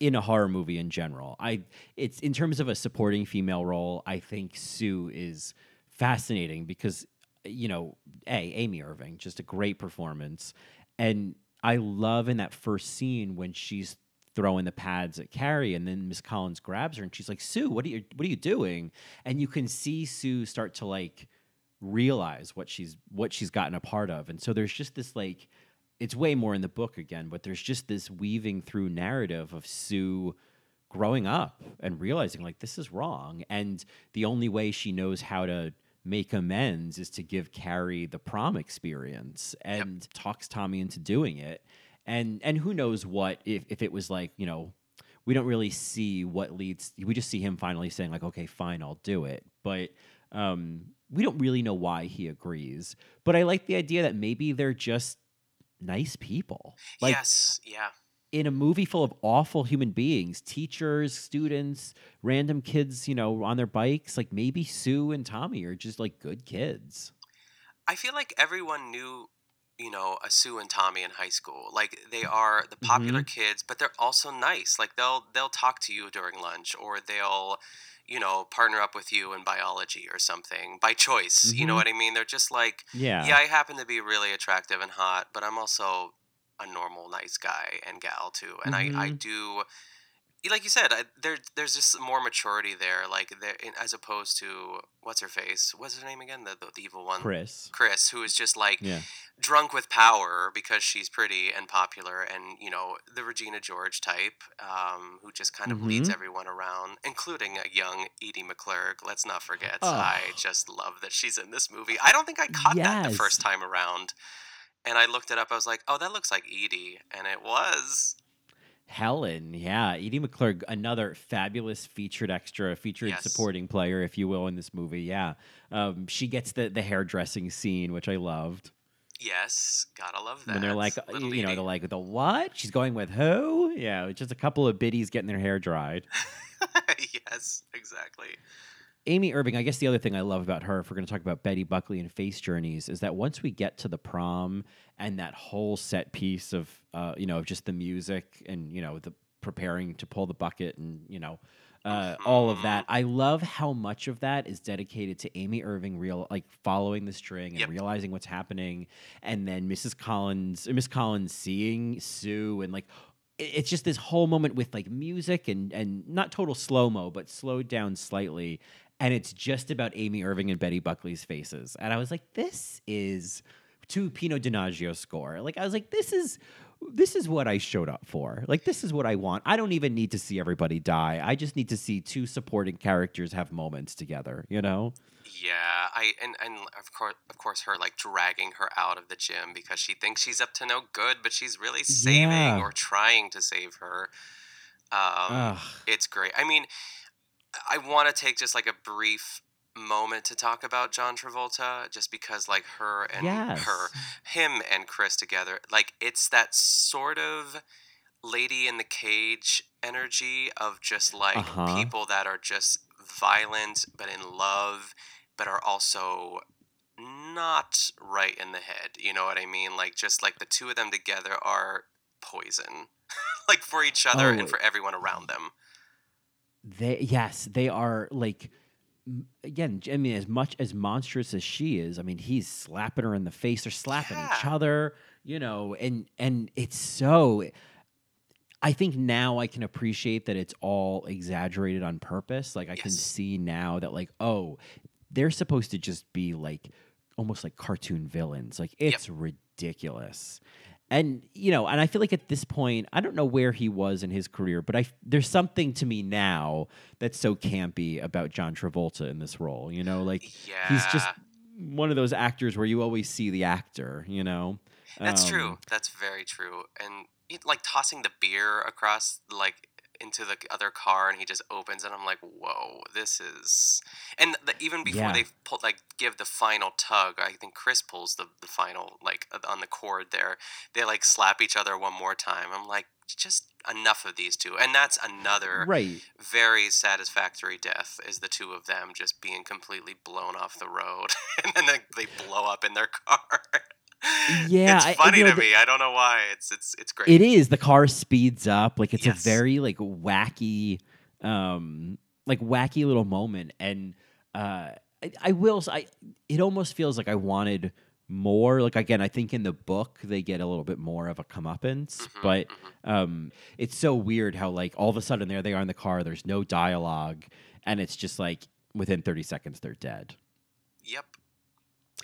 in a horror movie in general. I it's in terms of a supporting female role, I think Sue is fascinating because you know, A, Amy Irving, just a great performance. And I love in that first scene when she's throwing the pads at Carrie and then Miss Collins grabs her and she's like, Sue, what are you what are you doing? And you can see Sue start to like realize what she's what she's gotten a part of. And so there's just this like it's way more in the book again, but there's just this weaving through narrative of Sue growing up and realizing like this is wrong. And the only way she knows how to make amends is to give Carrie the prom experience and talks Tommy into doing it. And and who knows what if, if it was like, you know, we don't really see what leads we just see him finally saying like, okay, fine, I'll do it. But um we don't really know why he agrees. But I like the idea that maybe they're just nice people. Like yes, yeah. in a movie full of awful human beings, teachers, students, random kids, you know, on their bikes, like maybe Sue and Tommy are just like good kids. I feel like everyone knew, you know, a Sue and Tommy in high school. Like they are the popular kids, but they're also nice. Like they'll they'll talk to you during lunch or they'll, you know, partner up with you in biology or something by choice. You know Mhm. what I mean? They're just like, Yeah. yeah, I happen to be really attractive and hot, but I'm also a normal nice guy and gal too. And I I Mhm. do like you said, I, there there's just more maturity there, like there in- as opposed to what's her face? What's her name again? The the, the evil one. Chris. Chris, who is just like Yeah. drunk with power because she's pretty and popular, and you know the Regina George type, um, who just kind of leads Mhm. everyone around, including a young Edie McClurg. Let's not forget. Oh. I just love that she's in this movie. I don't think I caught that the first time around, and I looked it up. I was like, oh, that looks like Edie, and it was. Helen, yeah. Edie McClurg, another fabulous featured extra, featured Yes. supporting player, if you will, in this movie. Yeah. Um, she gets the, the hairdressing scene, which I loved. Yes, gotta love that. And they're like, Little you know, they're like, the what? She's going with who? Yeah, just a couple of biddies getting their hair dried. yes, exactly. Amy Irving, I guess the other thing I love about her, if we're going to talk about Betty Buckley and Face Journeys, is that once we get to the prom and that whole set piece of, uh, you know, of just the music and, you know, the preparing to pull the bucket and, you know, uh, all of that. I love how much of that is dedicated to Amy Irving, real like following the string and Yep. realizing what's happening, and then Mrs. Collins, Miss Collins seeing Sue and like it's just this whole moment with like music and and not total slow mo, but slowed down slightly, and it's just about Amy Irving and Betty Buckley's faces, and I was like, this is to Pino Donaggio score. Like I was like, this is this is what I showed up for. Like, this is what I want. I don't even need to see everybody die. I just need to see two supporting characters have moments together, you know? Yeah, I and and of course of course her like dragging her out of the gym because she thinks she's up to no good, but she's really saving Yeah. or trying to save her. Um, Ugh. it's great. I mean, I want to take just like a brief moment to talk about John Travolta, just because like her and Yes. her, him and Chris together, like it's that sort of lady in the cage energy of just like Uh-huh. people that are just violent but in love, but are also not right in the head. You know what I mean? Like just like the two of them together are poison, like for each other Oh, and for everyone around them. They yes, they are like again. I mean, as much as monstrous as she is, I mean, he's slapping her in the face. They're slapping each other, you know, and and it's so. I think now I can appreciate that it's all exaggerated on purpose. Like I can see now that like oh, they're supposed to just be like almost like cartoon villains. Like it's ridiculous. And you know, and I feel like at this point, I don't know where he was in his career, but I there's something to me now that's so campy about John Travolta in this role. You know, like he's just one of those actors where you always see the actor. You know, That's Um, true. That's very true. And like tossing the beer across like into the other car, and he just opens and I'm like, whoa, this is. And the, even before Yeah. they pull like give the final tug, I think Chris pulls the the final like uh, on the cord there. They like slap each other one more time. I'm like, just enough of these two, and that's another Right. very satisfactory death is the two of them just being completely blown off the road and then they, they blow up in their car Yeah, it's I- I- funny you know, to the- me i don't know why it's it's it's great It is. The car speeds up. Like it's Yes. a very like wacky, um, like wacky little moment. And uh, I, I will. I it almost feels like I wanted more. Like again, I think in the book they get a little bit more of a comeuppance, Mm-hmm, but um, it's so weird how like all of a sudden there they are in the car. There's no dialogue, and it's just like within 30 seconds they're dead. yep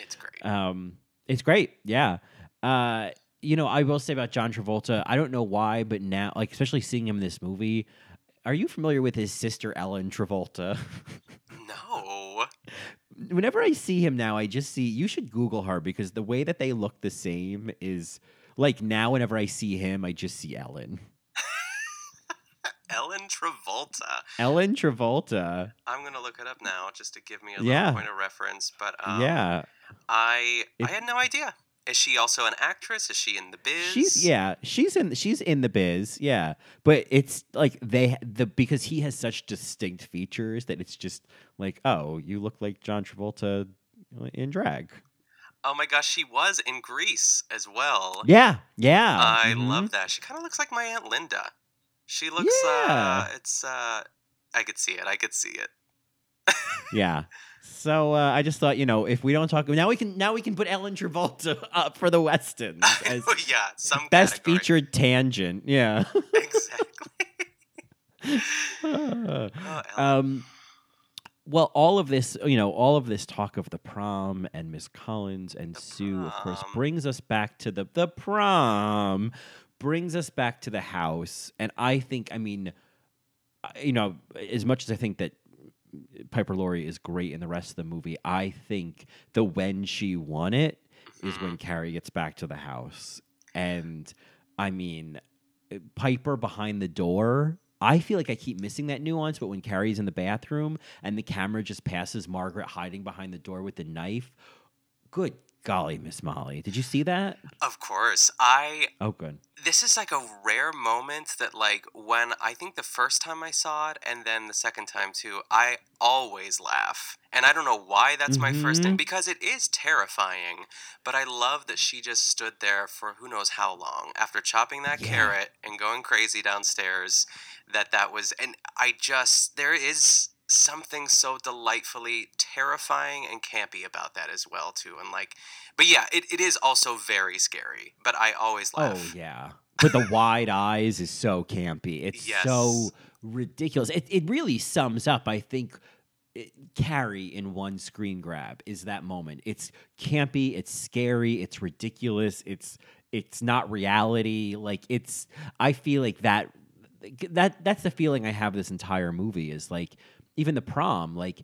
it's great Um, it's great. Yeah. Uh, you know, I will say about John Travolta, I don't know why, but now, like, especially seeing him in this movie, are you familiar with his sister Ellen Travolta? no Whenever I see him now, I just see you should Google her because the way that they look the same is like now. Whenever I see him, I just see Ellen. Ellen travolta Ellen Travolta. i'm gonna look it up now just to give me a Yeah. point of reference but um, yeah, i If- i had no idea is she also an actress is she in the biz she's yeah, she's in she's in the biz. Yeah, but it's like they the because he has such distinct features that it's just like oh, you look like John Travolta in drag. oh my gosh she was in Grease as well Yeah, yeah. I mhm. love that. She kind of looks like my aunt Linda. She looks. Yeah. Uh, it's. Uh, I could see it. I could see it. Yeah. So uh, I just thought, you know, if we don't talk now, we can now we can put Ellen Travolta up for the Westons as yeah, some best category. featured tangent. Yeah. Exactly. Oh, um, well, all of this, you know, all of this talk of the prom and Miss Collins and Sue, of course, brings us back to the the prom, brings us back to the house, and I think, I mean, you know, as much as I think that Piper Laurie is great in the rest of the movie, I think the when she won it is Mm-hmm. when Carrie gets back to the house, and I mean, Piper behind the door. I feel like I keep missing that nuance, but when Carrie's in the bathroom and the camera just passes Margaret hiding behind the door with the knife, good golly, Miss Molly, did you see that? Of course, I. Oh, good. This is like a rare moment that, like, when I think the first time I saw it, and then the second time too, I always laugh, and I don't know why that's my first thing Mhm. because it is terrifying. But I love that she just stood there for who knows how long after chopping that Yeah. carrot and going crazy downstairs. That that was, and I just there is something so delightfully terrifying and campy about that as well too and like but yeah it, it is also very scary but i always oh, laugh Oh yeah. But the wide eyes is so campy. It's Yes. so ridiculous. It it really sums up, I think, it, Carrie in one screen grab is that moment. It's campy, it's scary, it's ridiculous, it's it's not reality. Like it's I feel like that that that's the feeling I have this entire movie is like even the prom like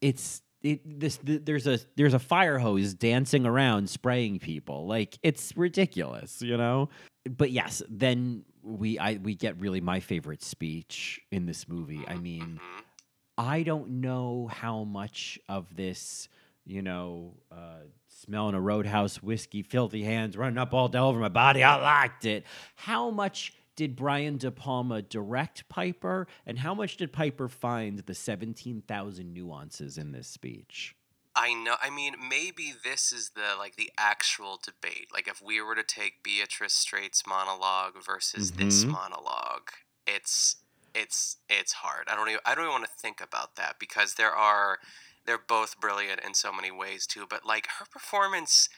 it's it, this th- there's a there's a fire hose dancing around spraying people. Like it's ridiculous you know? But yes then we I we get really my favorite speech in this movie. I mean I don't know how much of this you know uh smelling a roadhouse whiskey filthy hands running up all over my body I liked it. How much did Brian De Palma direct Piper, and how much did Piper find the 17,000 nuances in this speech? I know. I mean, maybe this is the like the actual debate. Like, if we were to take Beatrice Straight's monologue versus this Mhm. monologue, it's it's it's hard. I don't even I don't even want to think about that because there are they're both brilliant in so many ways too. But like her performance,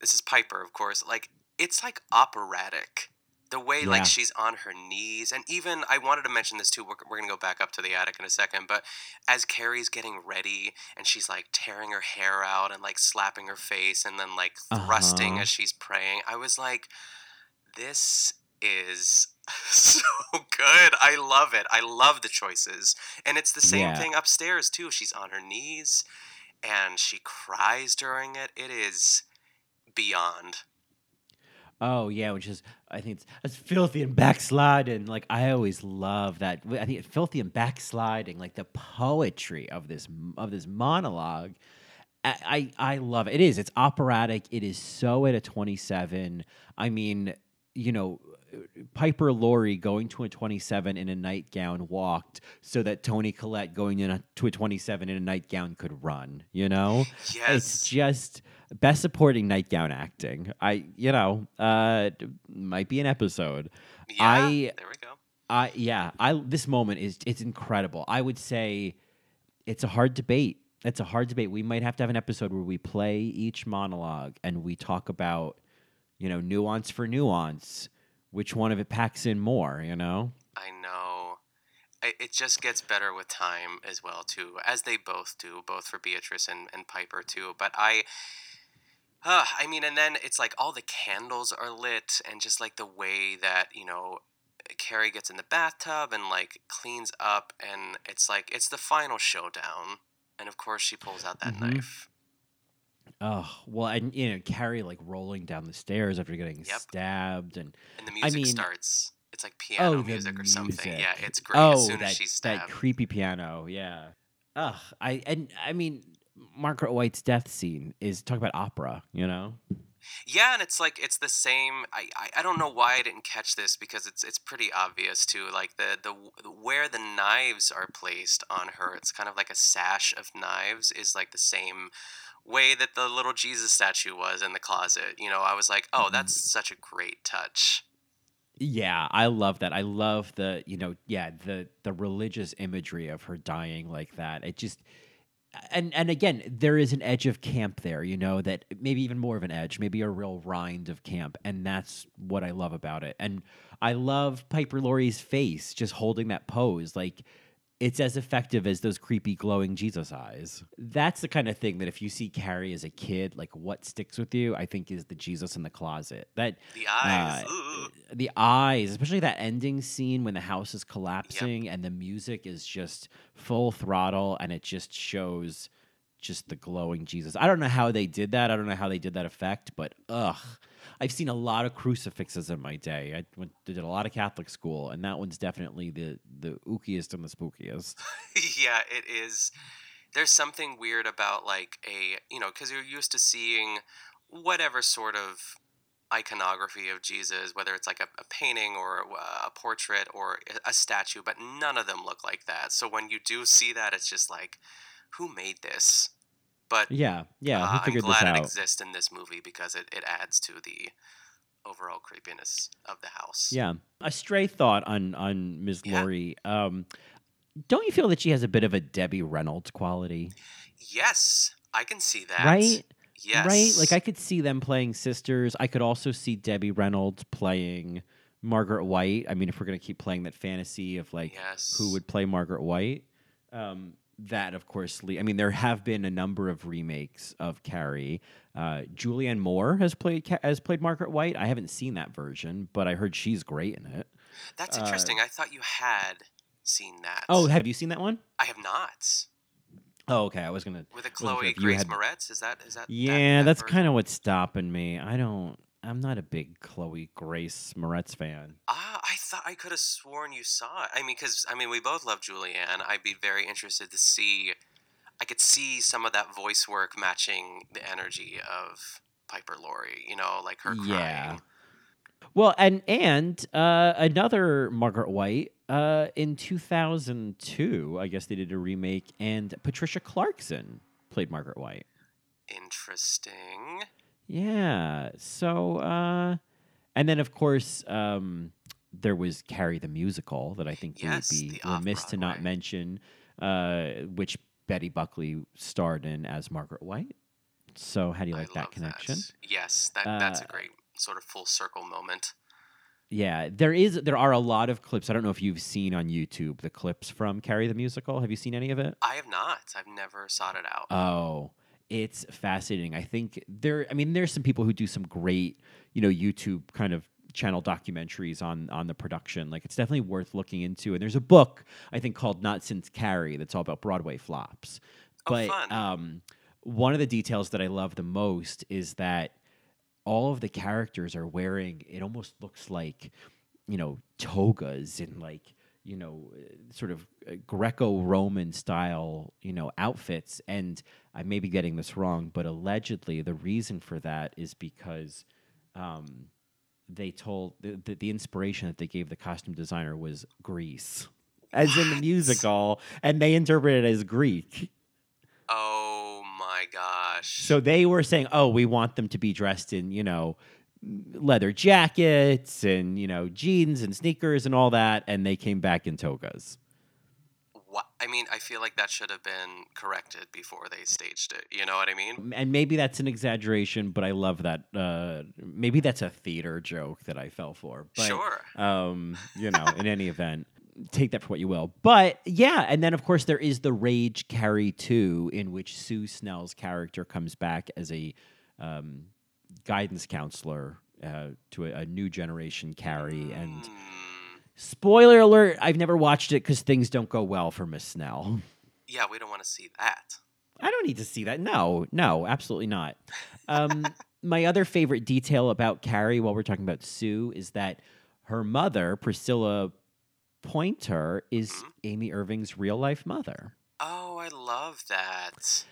this is Piper, of course. Like it's like operatic. The way Yeah. like she's on her knees, and even I wanted to mention this too. We're, we're gonna go back up to the attic in a second, but as Carrie's getting ready and she's like tearing her hair out and like slapping her face and then like thrusting Uh-huh. as she's praying, I was like, this is so good. I love it. I love the choices. And it's the same Yeah. thing upstairs too. She's on her knees and she cries during it. It is beyond. Oh yeah, which is I think it's, it's filthy and backsliding. Like I always love that. I think it's filthy and backsliding. Like the poetry of this of this monologue. I I, I love it. It is. It's operatic. It is so at a twenty seven. I mean, you know. Piper Laurie going to a 27 in a nightgown walked so that Toni Collette going in a, to a 27 in a nightgown could run, you know? Yes. It's just best supporting nightgown acting. I, you know, uh, might be an episode. Yeah. I, there we go. I, yeah, I. This moment is it's incredible. I would say it's a hard debate. It's a hard debate. We might have to have an episode where we play each monologue and we talk about, you know, nuance for nuance. Which one of it packs in more? You know. I know. I, it just gets better with time as well too, as they both do, both for Beatrice and, and Piper too. But I, uh, I mean, and then it's like all the candles are lit, and just like the way that you know Carrie gets in the bathtub and like cleans up, and it's like it's the final showdown. And of course, she pulls out that Mhm. knife. Oh well, and you know, Carrie like rolling down the stairs after getting Yep. stabbed, and And the music I music mean- starts. It's like piano the music or something. Yeah, it's great Oh, as soon that, as she's that creepy piano. Yeah. Ugh. I and I mean, Margaret White's death scene is talk about opera. You know. Yeah, and it's like it's the same. I, I, I don't know why I didn't catch this because it's it's pretty obvious too. Like the the where the knives are placed on her, it's kind of like a sash of knives is like the same way that the little Jesus statue was in the closet. You know, I was like, oh, that's mm-hmm. such a great touch. Yeah, I love that. I love the you know yeah the the religious imagery of her dying like that. It just and and again there is an edge of camp there. You know that maybe even more of an edge, maybe a real rind of camp, and that's what I love about it. And I love Piper Laurie's face just holding that pose like. It's as effective as those creepy glowing Jesus eyes. That's the kind of thing that if you see Carrie as a kid, like what sticks with you, I think is the Jesus in the closet. That The eyes. uh, the eyes, especially that ending scene when the house is collapsing and the music is just full throttle and it just shows just the glowing Jesus. I don't know how they did that. I don't know how they did that effect, but ugh. I've seen a lot of crucifixes in my day. I went, did a lot of Catholic school, and that one's definitely the the ookiest and the spookiest. yeah, it is. There's something weird about like a you know because you're used to seeing whatever sort of iconography of Jesus, whether it's like a, a painting or a, portrait or a statue, but none of them look like that. So when you do see that, it's just like, who made this? But Yeah, yeah. uh, I'm glad it exists in this movie because it, it adds to the overall creepiness of the house. Yeah. A stray thought on on Ms. Yeah. Laurie. Um, don't you feel that she has a bit of a Debbie Reynolds quality? Yes, I can see that. Right? Yes. Right? Like I could see them playing sisters. I could also see Debbie Reynolds playing Margaret White. I mean, if we're gonna keep playing that fantasy of like Yes. who would play Margaret White. Um, that, of course, le- I mean, there have been a number of remakes of Carrie. Uh, Julianne Moore has played Ca- has played Margaret White. I haven't seen that version, but I heard she's great in it. That's Uh, interesting. I thought you had seen that. Oh, have you seen that one? I have not. Oh, okay. I was gonna With a Chloe Grace had- Moretz, is that is that? that- Yeah, that that's kind of what's stopping me. I don't. I'm not a big Chloe Grace Moretz fan. Ah, thought I could have sworn you saw it. I mean, because I mean, we both love Julianne. I'd be very interested to see. I could see some of that voice work matching the energy of Piper Laurie. You know, like her crying. Yeah. Well, and and uh, another Margaret White uh, in 2002. I guess they did a remake, and Patricia Clarkson played Margaret White. Interesting. Yeah. So, uh, and then of course, um, there was Carrie the musical that I think Yes, would be remiss to not mention, uh, which Betty Buckley starred in as Margaret White. So, how do you like that connection? Yes, that that's a Uh, great sort of full circle moment. Yeah, there is. There are a lot of clips. I don't know if you've seen on YouTube the clips from Carrie the musical. Have you seen any of it? I have not. I've never sought it out. Oh, it's fascinating. I think there. I mean, there's some people who do some great, you know, YouTube kind of channel documentaries on on the production. Like, it's definitely worth looking into. And there's a book I think called Not Since Carrie that's all about Broadway flops. Oh, But fun. um, one of the details that I love the most is that all of the characters are wearing. It almost looks like, you know, togas and like you know, uh, sort of uh, Greco-Roman style, you know, outfits. And I may be getting this wrong, but allegedly the reason for that is because um, they told the, the, the inspiration that they gave the costume designer was Grease, as in the musical, and they interpreted it as Greek. Oh my gosh. So they were saying, "Oh, we want them to be dressed in, you know, leather jackets and you know jeans and sneakers and all that," and they came back in togas. What? I mean, I feel like that should have been corrected before they staged it. You know what I mean? And maybe that's an exaggeration, but I love that. Uh, maybe that's a theater joke that I fell for. But, Sure. Um, you know, in any event, take that for what you will. But yeah, and then of course there is the Rage Carrie 2, in which Sue Snell's character comes back as a um, guidance counselor uh, to a, a new generation Carrie. And spoiler alert, I've never watched it because things don't go well for Miss Snell. Yeah, we don't want to see that. I don't need to see that. No, no, absolutely not. Um, my other favorite detail about Carrie, while we're talking about Sue, is that her mother, Priscilla Pointer, is Amy Irving's real life mother. Oh, I love that.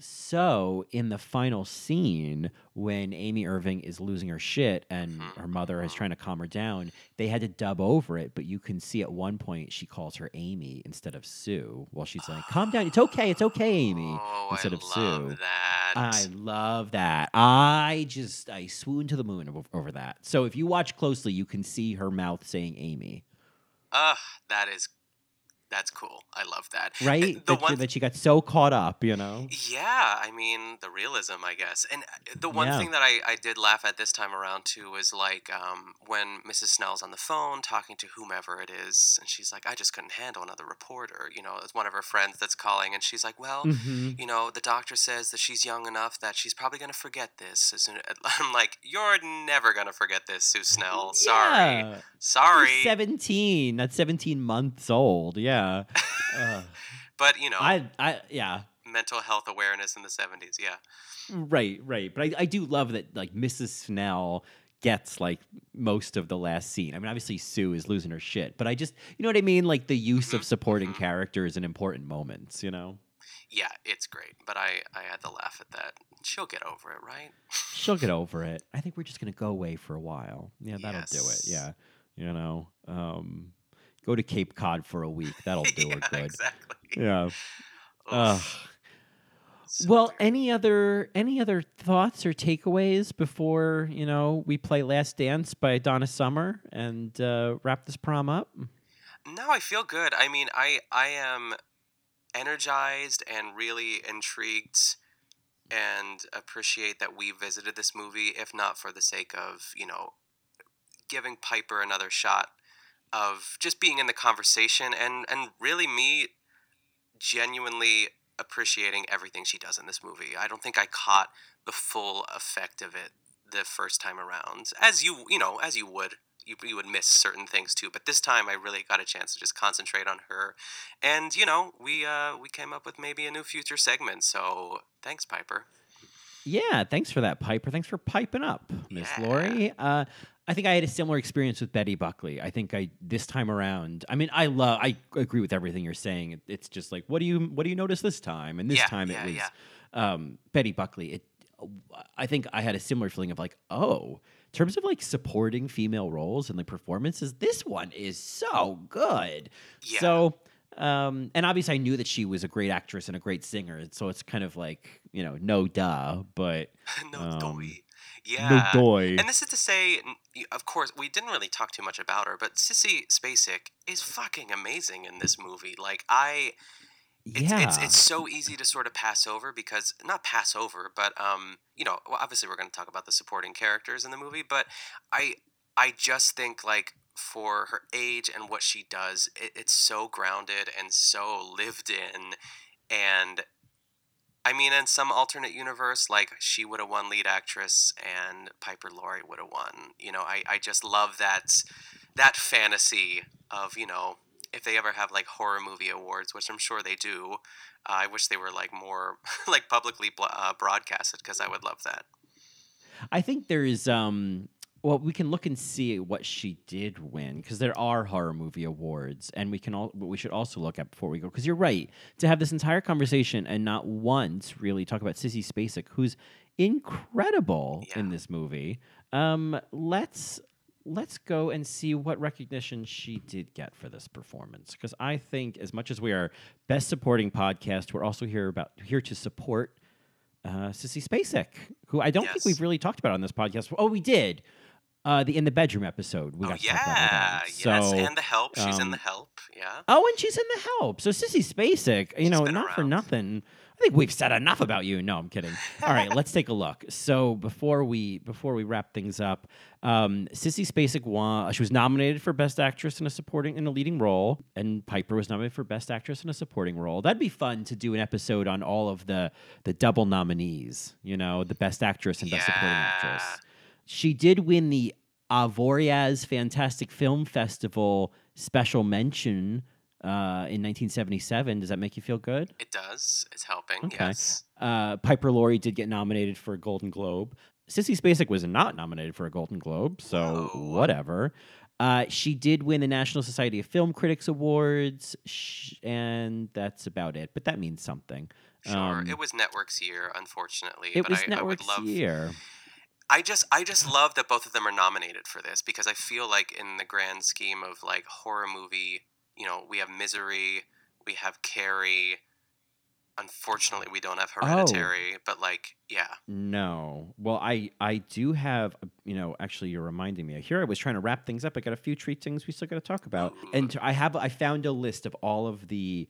So, in the final scene, when Amy Irving is losing her shit and mm-hmm. her mother is mm-hmm. trying to calm her down, they had to dub over it, but you can see at one point she calls her Amy instead of Sue. While she's like, "Calm down, it's okay, it's okay, Amy," oh, instead of Sue. That. I love that. I just I swoon to the moon over, over that. So if you watch closely, you can see her mouth saying Amy, Ugh, that is that's cool. I love that. right? The that, one she, that she got so caught up, you know. Yeah, I mean the realism, I guess. And uh, the one Yeah. thing that I, I did laugh at this time around too was like um, when Mrs. Snell's on the phone talking to whomever it is, and she's like, "I just couldn't handle another reporter." You know, it's one of her friends that's calling, and she's like, "Well, Mhm. you know, the doctor says that she's young enough that she's probably gonna forget this." As soon I'm like, "You're never gonna forget this, Sue Snell. Sorry, Yeah. Sorry." She's Seventeen. That's seventeen months old. Yeah. Ugh. But you know, I I yeah. mental health awareness in the '70s. Yeah. Right, right. But I, I do love that like Mrs. Snell gets like most of the last scene. I mean, obviously Sue is losing her shit, but I just you know what I mean? Like the use of mm-hmm, supporting mm-hmm. characters in important moments, you know? Yeah, it's great, but I I had to laugh at that. She'll get over it, right? She'll get over it. I think we're just gonna go away for a while. Yeah, that'll do it. Yeah. You know. Um go to Cape Cod for a week. That'll do it good. Exactly. Yeah. Ugh. well, any other any other thoughts or takeaways before you know we play "Last Dance" by Donna Summer and uh, wrap this prom up? No, I feel good. I mean, I I am energized and really intrigued and appreciate that we visited this movie if not for the sake of, you know, giving Piper another shot of just being in the conversation and and really me genuinely appreciating everything she does in this movie. I don't think I caught the full effect of it the first time around, as you you know as you would. You, you would miss certain things too, but this time I really got a chance to just concentrate on her, and you know we uh, we came up with maybe a new future segment. So thanks, Piper. Yeah, thanks for that, Piper. Thanks for piping up, Miss Laurie. Uh, I think I had a similar experience with Betty Buckley. I think I this time around. I mean, I love. I agree with everything you're saying. It, it's just like, what do you what do you notice this time? And this Yeah, time yeah, it was yeah. um, Betty Buckley. It. I think I had a similar feeling of like, oh, in terms of like supporting female roles and like performances, this one is so good. Yeah. So. Um, and obviously, I knew that she was a great actress and a great singer, so it's kind of like you know, no duh, but no um, doy. Yeah. And this is to say, of course, we didn't really talk too much about her, but Sissy Spacek is fucking amazing in this movie. Like I, it's, yeah, it's it's so easy to sort of pass over because not pass over, but um, you know, well, obviously we're going to talk about the supporting characters in the movie, but I I just think like for her age and what she does, it, it's so grounded and so lived in, and I mean, in some alternate universe, like she would have won lead actress and Piper Laurie would have won. You know, I, I just love that that fantasy of you know if they ever have like horror movie awards, which I'm sure they do. Uh, I wish they were like more like publicly bl- uh, broadcasted because I would love that. I think there is um well we can look and see what she did win because there are horror movie awards and we can all but we should also look at before we go because you're right to have this entire conversation and not once really talk about Sissy Spacek who's incredible in this movie. Um let's let's go and see what recognition she did get for this performance because I think as much as we are best supporting podcast we're also here about here to support uh, Sissy Spacek, who I don't think we've really talked about on this podcast. Oh, we did. Uh, the in the bedroom episode. We oh got to talk about her yeah, then. yes, So, and the help. She's in um, the help. Yeah. Oh, and she's in the help. So Sissy Spacek, you She's know, not for nothing. I think we've said enough about you. No, I'm kidding. All right, let's take a look. So before we before we wrap things up, um, Sissy Spacek won. She was nominated for Best Actress in a supporting in a leading role, and Piper was nominated for Best Actress in a supporting role. That'd be fun to do an episode on all of the the double nominees. You know, the Best Actress and Best Supporting Actress. She did win the Avoriaz Fantastic Film Festival special mention uh, in 1977. Does that make you feel good? It does. It's helping. Okay. Yes. Uh, Piper Laurie did get nominated for a Golden Globe. Sissy Spacek was not nominated for a Golden Globe, so Whoa. whatever. Uh, she did win the National Society of Film Critics Awards, sh- and that's about it. But that means something. Sure. Um, it was Network's year, unfortunately. It but was I, Network's I would love year. I just I just love that both of them are nominated for this because I feel like in the grand scheme of like horror movie, you know, we have Misery, we have Carrie. Unfortunately, we don't have Oh. Hereditary, but like, yeah. No. Well, I I do have uh, you know actually you're reminding me. Here I was trying to wrap things up. I got a few treat things we still got to talk about, and I have I found a list of all of the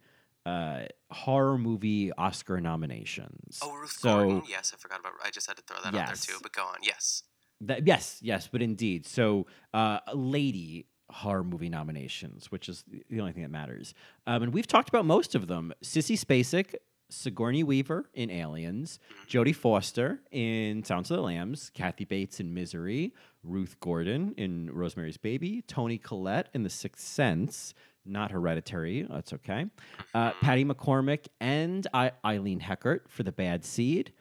uh, horror movie Oscar nominations. Oh, Ruth so Gordon. Yes, I forgot about. I just had to throw that out there too. But go on. Yes. that, yes, yes, but indeed. So uh, lady horror movie nominations, which is the only thing that matters, um, and we've talked about most of them. Sissy Spacek. Sigourney Weaver in Aliens, Jodie Foster in Sounds of the Lambs, Kathy Bates in Misery, Ruth Gordon in Rosemary's Baby, Toni Collette in The Sixth Sense, not Hereditary, that's okay, uh, Patty McCormack and I- Eileen Heckart for The Bad Seed,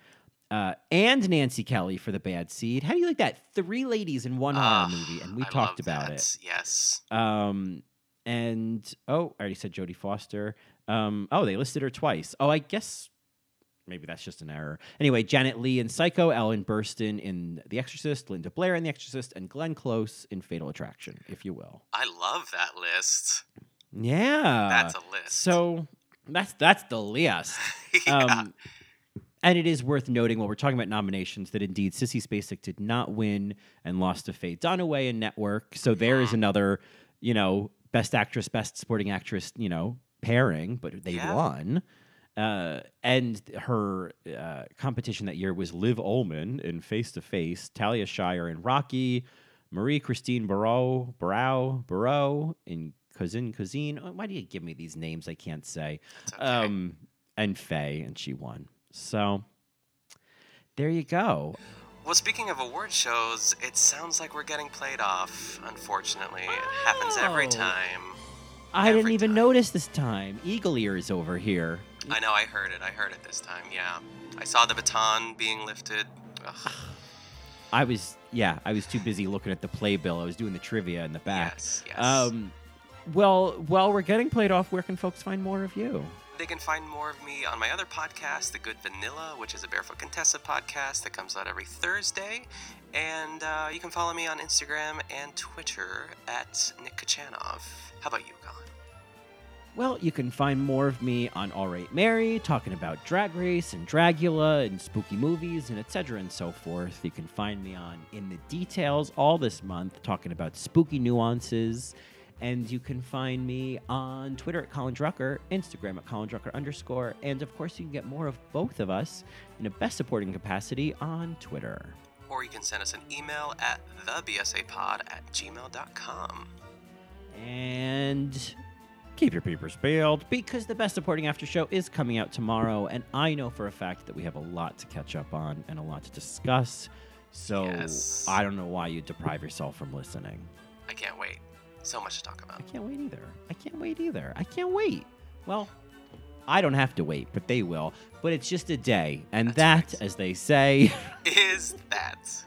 uh, and Nancy Kelly for The Bad Seed. How do you like that? Three ladies in one Ah, horror movie, and we I talked about that. it. Yes. Um, and oh, I already said Jodie Foster. Um, oh, they listed her twice. Oh, I guess maybe that's just an error. Anyway, Janet Leigh in Psycho, Ellen Burstyn in The Exorcist, Linda Blair in The Exorcist, and Glenn Close in Fatal Attraction, if you will. I love that list. Yeah, That's a list. So that's that's the list. yeah. Um, and it is worth noting while we're talking about nominations that indeed Sissy Spacek did not win and lost to Faye Dunaway in Network. So there is another, you know, best actress, best supporting actress, you know, pairing, but they Yeah. won. Uh, and her uh, competition that year was Liv Ullmann in Face to Face, Talia Shire in Rocky, Marie Christine Barrault, Barrow, Barrault in cousin, cousine. Oh, Why do you give me these names I can't say? okay. Um, and Faye, and she won. So there you go. Well, speaking of award shows, it sounds like we're getting played off. Unfortunately, it happens every Oh. time. I didn't even time. notice this time. Eagle ears over here. I know. I heard it. I heard it this time. Yeah, I saw the baton being lifted. Ugh. I was yeah, I was too busy looking at the playbill. I was doing the trivia in the back. Yes, yes. Um, well, while we're getting played off, where can folks find more of you? They can find more of me on my other podcast, The Good Vanilla, which is a Barefoot Contessa podcast that comes out every Thursday. And uh, you can follow me on Instagram and Twitter at Nick Kachanov. How about you, Colin? Well, you can find more of me on All Right Mary, talking about Drag Race and Dragula and spooky movies and etc. and so forth. You can find me on In the Details all this month, talking about spooky nuances. And you can find me on Twitter at Colin Drucker, Instagram at Colin Drucker underscore, and of course you can get more of both of us in a best supporting capacity on Twitter. Or you can send us an email at thebsapod at gmail.com. And keep your peepers peeled because the best supporting after show is coming out tomorrow, and I know for a fact that we have a lot to catch up on and a lot to discuss. So Yes. I don't know why you deprive yourself from listening. I can't wait. So much to talk about. I can't wait either. I can't wait either. I can't wait. Well, I don't have to wait, but they will. But it's just a day, and That's that, right. as they say. Is that?